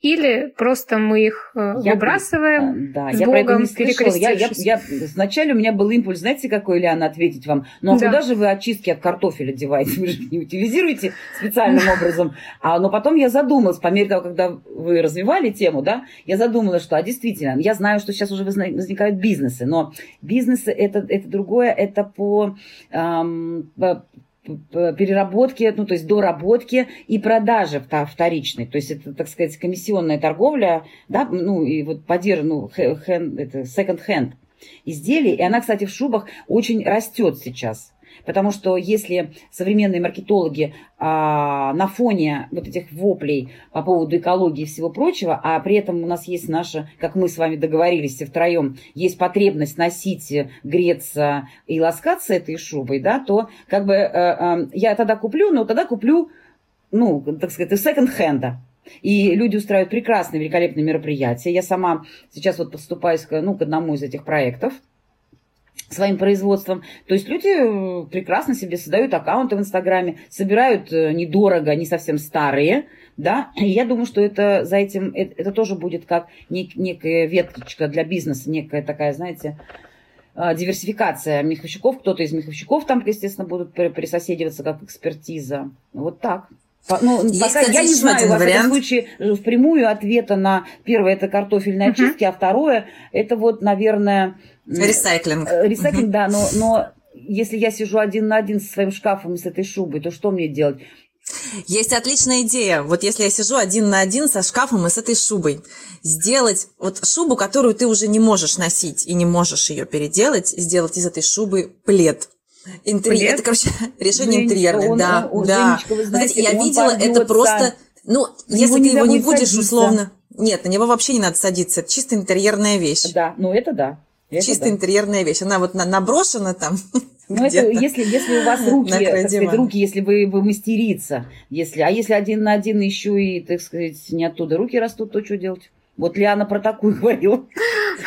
Или просто мы их э, я, выбрасываем да, с я Богом, про это не слышала. Я, я, я, вначале у меня был импульс, знаете, какой, Ильяна, ответить вам? Ну, а да. куда же вы очистки от картофеля деваете? Вы же не утилизируете специальным образом. А, но потом я задумалась, по мере того, когда вы развивали тему, да, я задумалась, что, а действительно, я знаю, что сейчас уже возникают бизнесы, но бизнесы это, это другое, это по, эм, по переработки, ну, то есть доработки и продажи вторичной. То есть это, так сказать, комиссионная торговля, да, ну, и вот поддержка, ну, second hand. изделий. И она, кстати, в шубах очень растет сейчас. Потому что если современные маркетологи а, на фоне вот этих воплей по поводу экологии и всего прочего, а при этом у нас есть наша, как мы с вами договорились все втроем, есть потребность носить, греться и ласкаться этой шубой, да, то как бы э, э, я тогда куплю, но тогда куплю, ну, так сказать, секонд-хенда. И люди устраивают прекрасные, великолепные мероприятия. Я сама сейчас вот подступаюсь к, ну, к одному из этих проектов – своим производством. То есть люди э, прекрасно себе создают аккаунты в Инстаграме, собирают э, недорого, не совсем старые, да, и я думаю, что это за этим, это, это тоже будет как нек, некая веточка для бизнеса, некая такая, знаете, а, диверсификация меховщиков, кто-то из меховщиков там, естественно, будут присоседиваться как экспертиза. Вот так. Ну, Есть, пока кстати, я не знаю, во всяком случае, впрямую ответа на первое это картофельные очистки, uh-huh. а второе это вот, наверное, Ресайклинг. Э, ресайклинг, да, но, но если я сижу один на один со своим шкафом и с этой шубой, то что мне делать? Есть отличная идея. Вот если я сижу один на один со шкафом и с этой шубой, сделать вот шубу, которую ты уже не можешь носить и не можешь ее переделать, сделать из этой шубы плед. Интерьер, это, короче, решение Женечка, интерьерное, он, да, он, да. Женечка, вы знаете, я видела это просто, ну, если ты его не будешь садиться. условно, нет, на него вообще не надо садиться, это чисто интерьерная вещь. Да, ну это да. Это Чисто да. интерьерная вещь. Она вот наброшена там. Ну, это если, если у вас руки, так сказать, руки, если вы, вы мастерица, если, а если один на один еще и, так сказать, не оттуда руки растут, то что делать? Вот Лиана про такую говорила.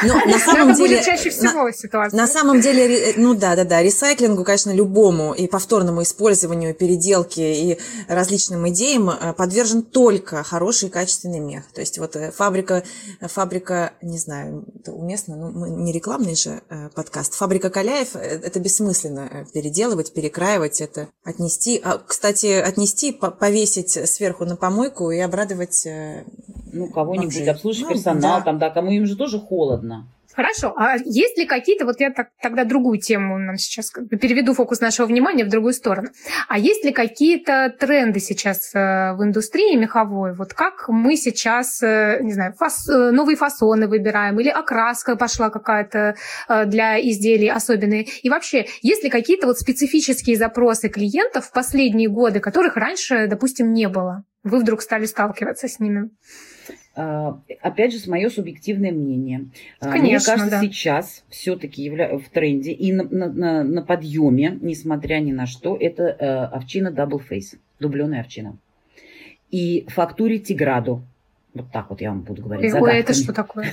Но на самом деле, чаще всего на, ситуация. На самом деле, ну да, да, да, ресайклингу, конечно, любому и повторному использованию, переделке и различным идеям э, подвержен только хороший и качественный мех. То есть вот э, фабрика, фабрика, не знаю, это уместно, ну, мы не рекламный же э, подкаст. Фабрика Каляев, это бессмысленно переделывать, перекраивать это, отнести. А, кстати, отнести, повесить сверху на помойку и обрадовать ну, кого-нибудь, обслуживать ну, персонал, да. там, да, кому им же тоже холодно. Хорошо. А есть ли какие-то, вот я так, тогда другую тему нам сейчас переведу фокус нашего внимания в другую сторону. А есть ли какие-то тренды сейчас э, в индустрии меховой? Вот как мы сейчас, э, не знаю, фас, э, новые фасоны выбираем или окраска пошла какая-то для изделий особенные? И вообще, есть ли какие-то вот специфические запросы клиентов в последние годы, которых раньше, допустим, не было? Вы вдруг стали сталкиваться с ними? А, опять же, мое субъективное мнение. А, Конечно, Мне кажется, да. сейчас все-таки явля... в тренде и на, на, на подъеме, несмотря ни на что, это э, овчина Double Face, дубленая овчина. И фактуре Тиграду вот так вот я вам буду говорить. Ой, это что такое?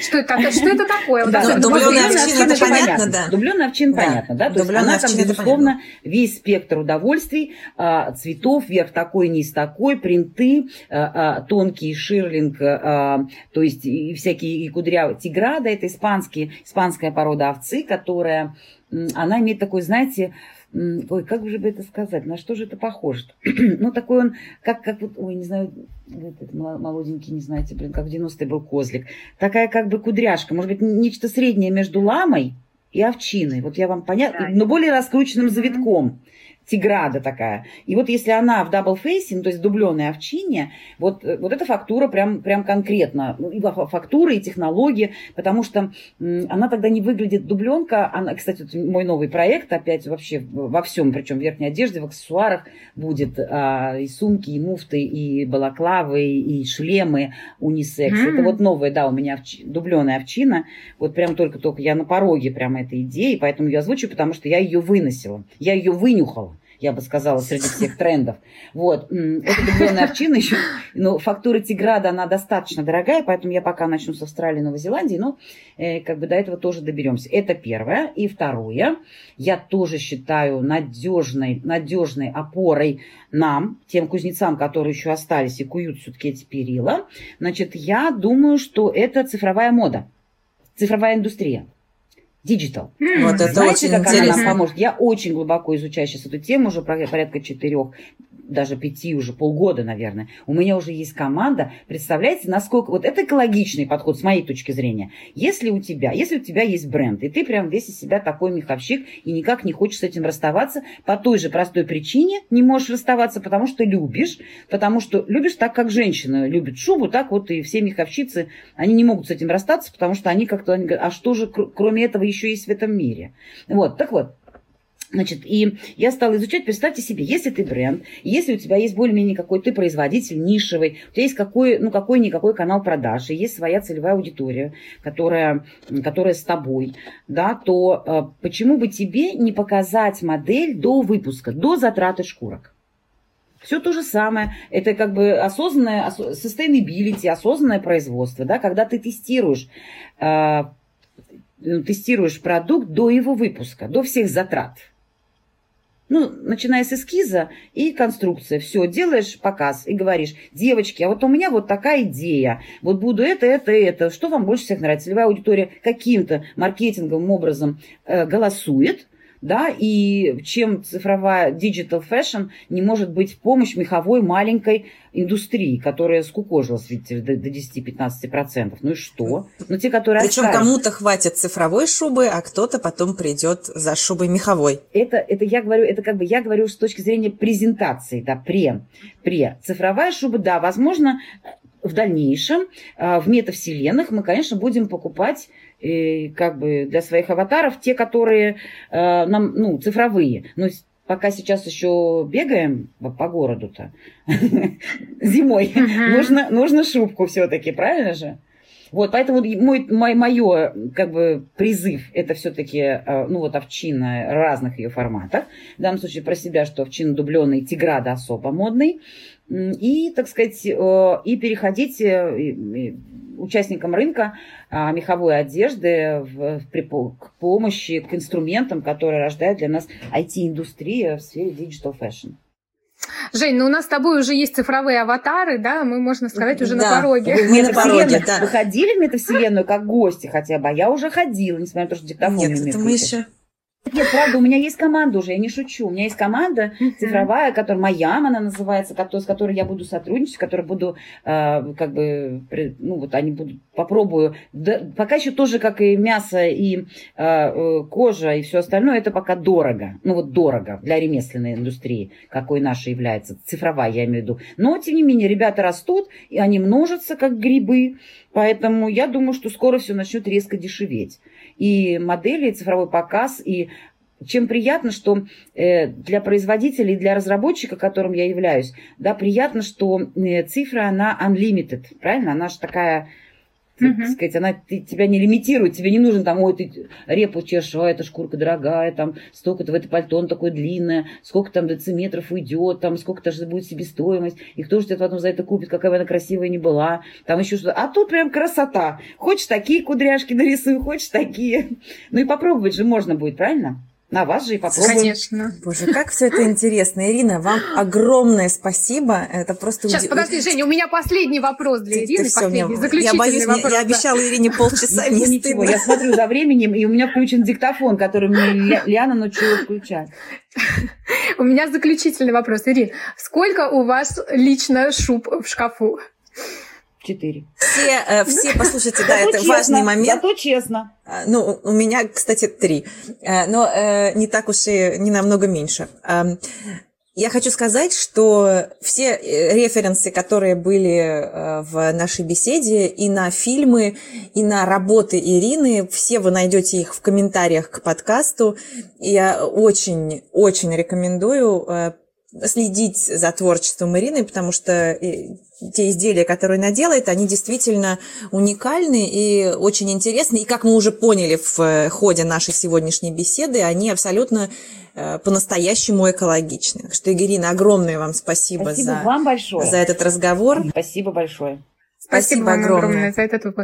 Что это, что это такое? Да, дубленая овчина, это понятно, да. Дубленая овчина, понятно, да? То есть она там, безусловно, весь спектр удовольствий, а, цветов, вверх такой, низ такой, принты, а, а, тонкий ширлинг, то есть и всякие и кудрявые. Тиграда – это испанские, испанская порода овцы, которая, она имеет такой, знаете, ой, как же бы это сказать, на что же это похоже? ну, такой он, как, как вот, ой, не знаю, этот молоденький, не знаете, блин, как в 90-е был козлик. Такая как бы кудряшка, может быть, нечто среднее между ламой и овчиной. Вот я вам понятно, но более раскрученным завитком. Тиграда такая. И вот если она в double face е, ну, то есть дубленой овчине, вот, э, вот эта фактура прям, прям конкретно. Ну, и фактура, и технологии, потому что она тогда не выглядит дубленка. Она, кстати, вот мой новый проект опять вообще во всем, причем в верхней одежде, в аксессуарах будет а, и сумки, и муфты, и балаклавы, и шлемы унисекс. Mm-hmm. Это вот новая, да, у меня овчи, дубленая овчина. Вот прям только-только я на пороге прям этой идеи, поэтому я озвучу, потому что я ее выносила. Я ее вынюхала я бы сказала, среди всех трендов. Вот. Это дубленая овчина еще. Но фактура Тиграда, она достаточно дорогая, поэтому я пока начну с Австралии и Новой Зеландии, но э, как бы до этого тоже доберемся. Это первое. И второе, я тоже считаю надежной, надежной опорой нам, тем кузнецам, которые еще остались и куют все-таки эти перила. Значит, я думаю, что это цифровая мода, цифровая индустрия. Digital. Mm, вот это Знаете, очень как интересно. она нам поможет? Я очень глубоко изучаю сейчас эту тему, уже порядка четырех даже пяти уже полгода, наверное, у меня уже есть команда. Представляете, насколько... Вот это экологичный подход с моей точки зрения. Если у тебя, если у тебя есть бренд, и ты прям весь из себя такой меховщик, и никак не хочешь с этим расставаться, по той же простой причине не можешь расставаться, потому что любишь, потому что любишь так, как женщина любит шубу, так вот и все меховщицы, они не могут с этим расстаться, потому что они как-то, а что же кроме этого еще есть в этом мире? Вот, так вот, Значит, и я стала изучать, представьте себе, если ты бренд, если у тебя есть более-менее какой ты производитель нишевый, у тебя есть какой, ну, какой-никакой канал продаж, и есть своя целевая аудитория, которая, которая с тобой, да, то э, почему бы тебе не показать модель до выпуска, до затраты шкурок? Все то же самое. Это как бы осознанное sustainability, осознанное производство, да, когда ты тестируешь э, тестируешь продукт до его выпуска, до всех затрат. Ну, начиная с эскиза и конструкция. Все, делаешь показ и говоришь, девочки, а вот у меня вот такая идея. Вот буду это, это, это. Что вам больше всех нравится? Целевая аудитория каким-то маркетинговым образом э, голосует, да, и чем цифровая digital fashion не может быть в помощь меховой маленькой индустрии, которая скукожилась, видите, до, до 10-15%. Ну и что? Ну, те, которые Причем кому-то хватит цифровой шубы, а кто-то потом придет за шубой меховой. Это, это я говорю, это как бы я говорю с точки зрения презентации, да, пре, пре. Цифровая шуба, да, возможно, в дальнейшем в метавселенных мы, конечно, будем покупать и как бы для своих аватаров те, которые э, нам, ну, цифровые. Но пока сейчас еще бегаем по городу-то зимой, нужно, нужно шубку все-таки, правильно же? Вот, поэтому мой, мой, мое, как бы, призыв, это все-таки, ну, вот овчина разных ее форматах. В данном случае про себя, что овчина дубленый, тиграда особо модный. И, так сказать, и переходить участникам рынка а, меховой одежды в, при, к помощи, к инструментам, которые рождает для нас IT-индустрия в сфере digital fashion. Жень, ну у нас с тобой уже есть цифровые аватары, да, мы, можно сказать, уже да, на пороге. Мы на пороге, да. Вы ходили в метавселенную как гости хотя бы? А я уже ходила, несмотря на то, что диктофон Нет, не это мы еще... Нет, правда, у меня есть команда уже, я не шучу. У меня есть команда цифровая, которая Маям, она называется, с которой я буду сотрудничать, с которой буду, э, как бы, ну вот они будут, попробую. Да, пока еще тоже, как и мясо, и э, кожа, и все остальное, это пока дорого. Ну вот дорого для ремесленной индустрии, какой наша является, цифровая, я имею в виду. Но, тем не менее, ребята растут, и они множатся, как грибы. Поэтому я думаю, что скоро все начнет резко дешеветь. И модели, и цифровой показ, и чем приятно, что э, для производителей, для разработчика, которым я являюсь, да, приятно, что э, цифра, она unlimited, правильно? Она же такая так uh-huh. сказать, она ты, тебя не лимитирует, тебе не нужно там, ой, ты репу чешешь, а эта шкурка дорогая, там, столько-то в это пальто, он такое длинное, сколько там дециметров уйдет, там, сколько-то же будет себестоимость, и кто же тебя потом за это купит, какая бы она красивая не была, там еще что-то. А тут прям красота. Хочешь такие кудряшки нарисуй, хочешь такие. Ну и попробовать же можно будет, правильно? На вас же и попробуем. Конечно. Боже, как все это интересно. Ирина, вам огромное спасибо. Это просто Сейчас, удив... подожди, Женя, у меня последний вопрос для Ирины. Ты последний, все, заключительный я боюсь, вопрос. Я обещала Ирине полчаса, не ничего, я смотрю за временем, и у меня включен диктофон, который мне Лиана научила включать. У меня заключительный вопрос. Ирина, сколько у вас лично шуб в шкафу? Четыре. Все, э, все, послушайте, да, это важный момент. Зато честно. Ну, у меня, кстати, три, э, но э, не так уж и не намного меньше. Я хочу сказать, что все референсы, которые были в нашей беседе, и на фильмы, и на работы Ирины, все вы найдете их в комментариях к подкасту. Я очень-очень рекомендую следить за творчеством Ирины, потому что те изделия, которые она делает, они действительно уникальны и очень интересны. И как мы уже поняли в ходе нашей сегодняшней беседы, они абсолютно по-настоящему экологичны. Так что, Игорина, огромное вам спасибо, спасибо за, вам большое. за этот разговор. Спасибо большое. Спасибо, спасибо огромное. огромное за этот выпуск.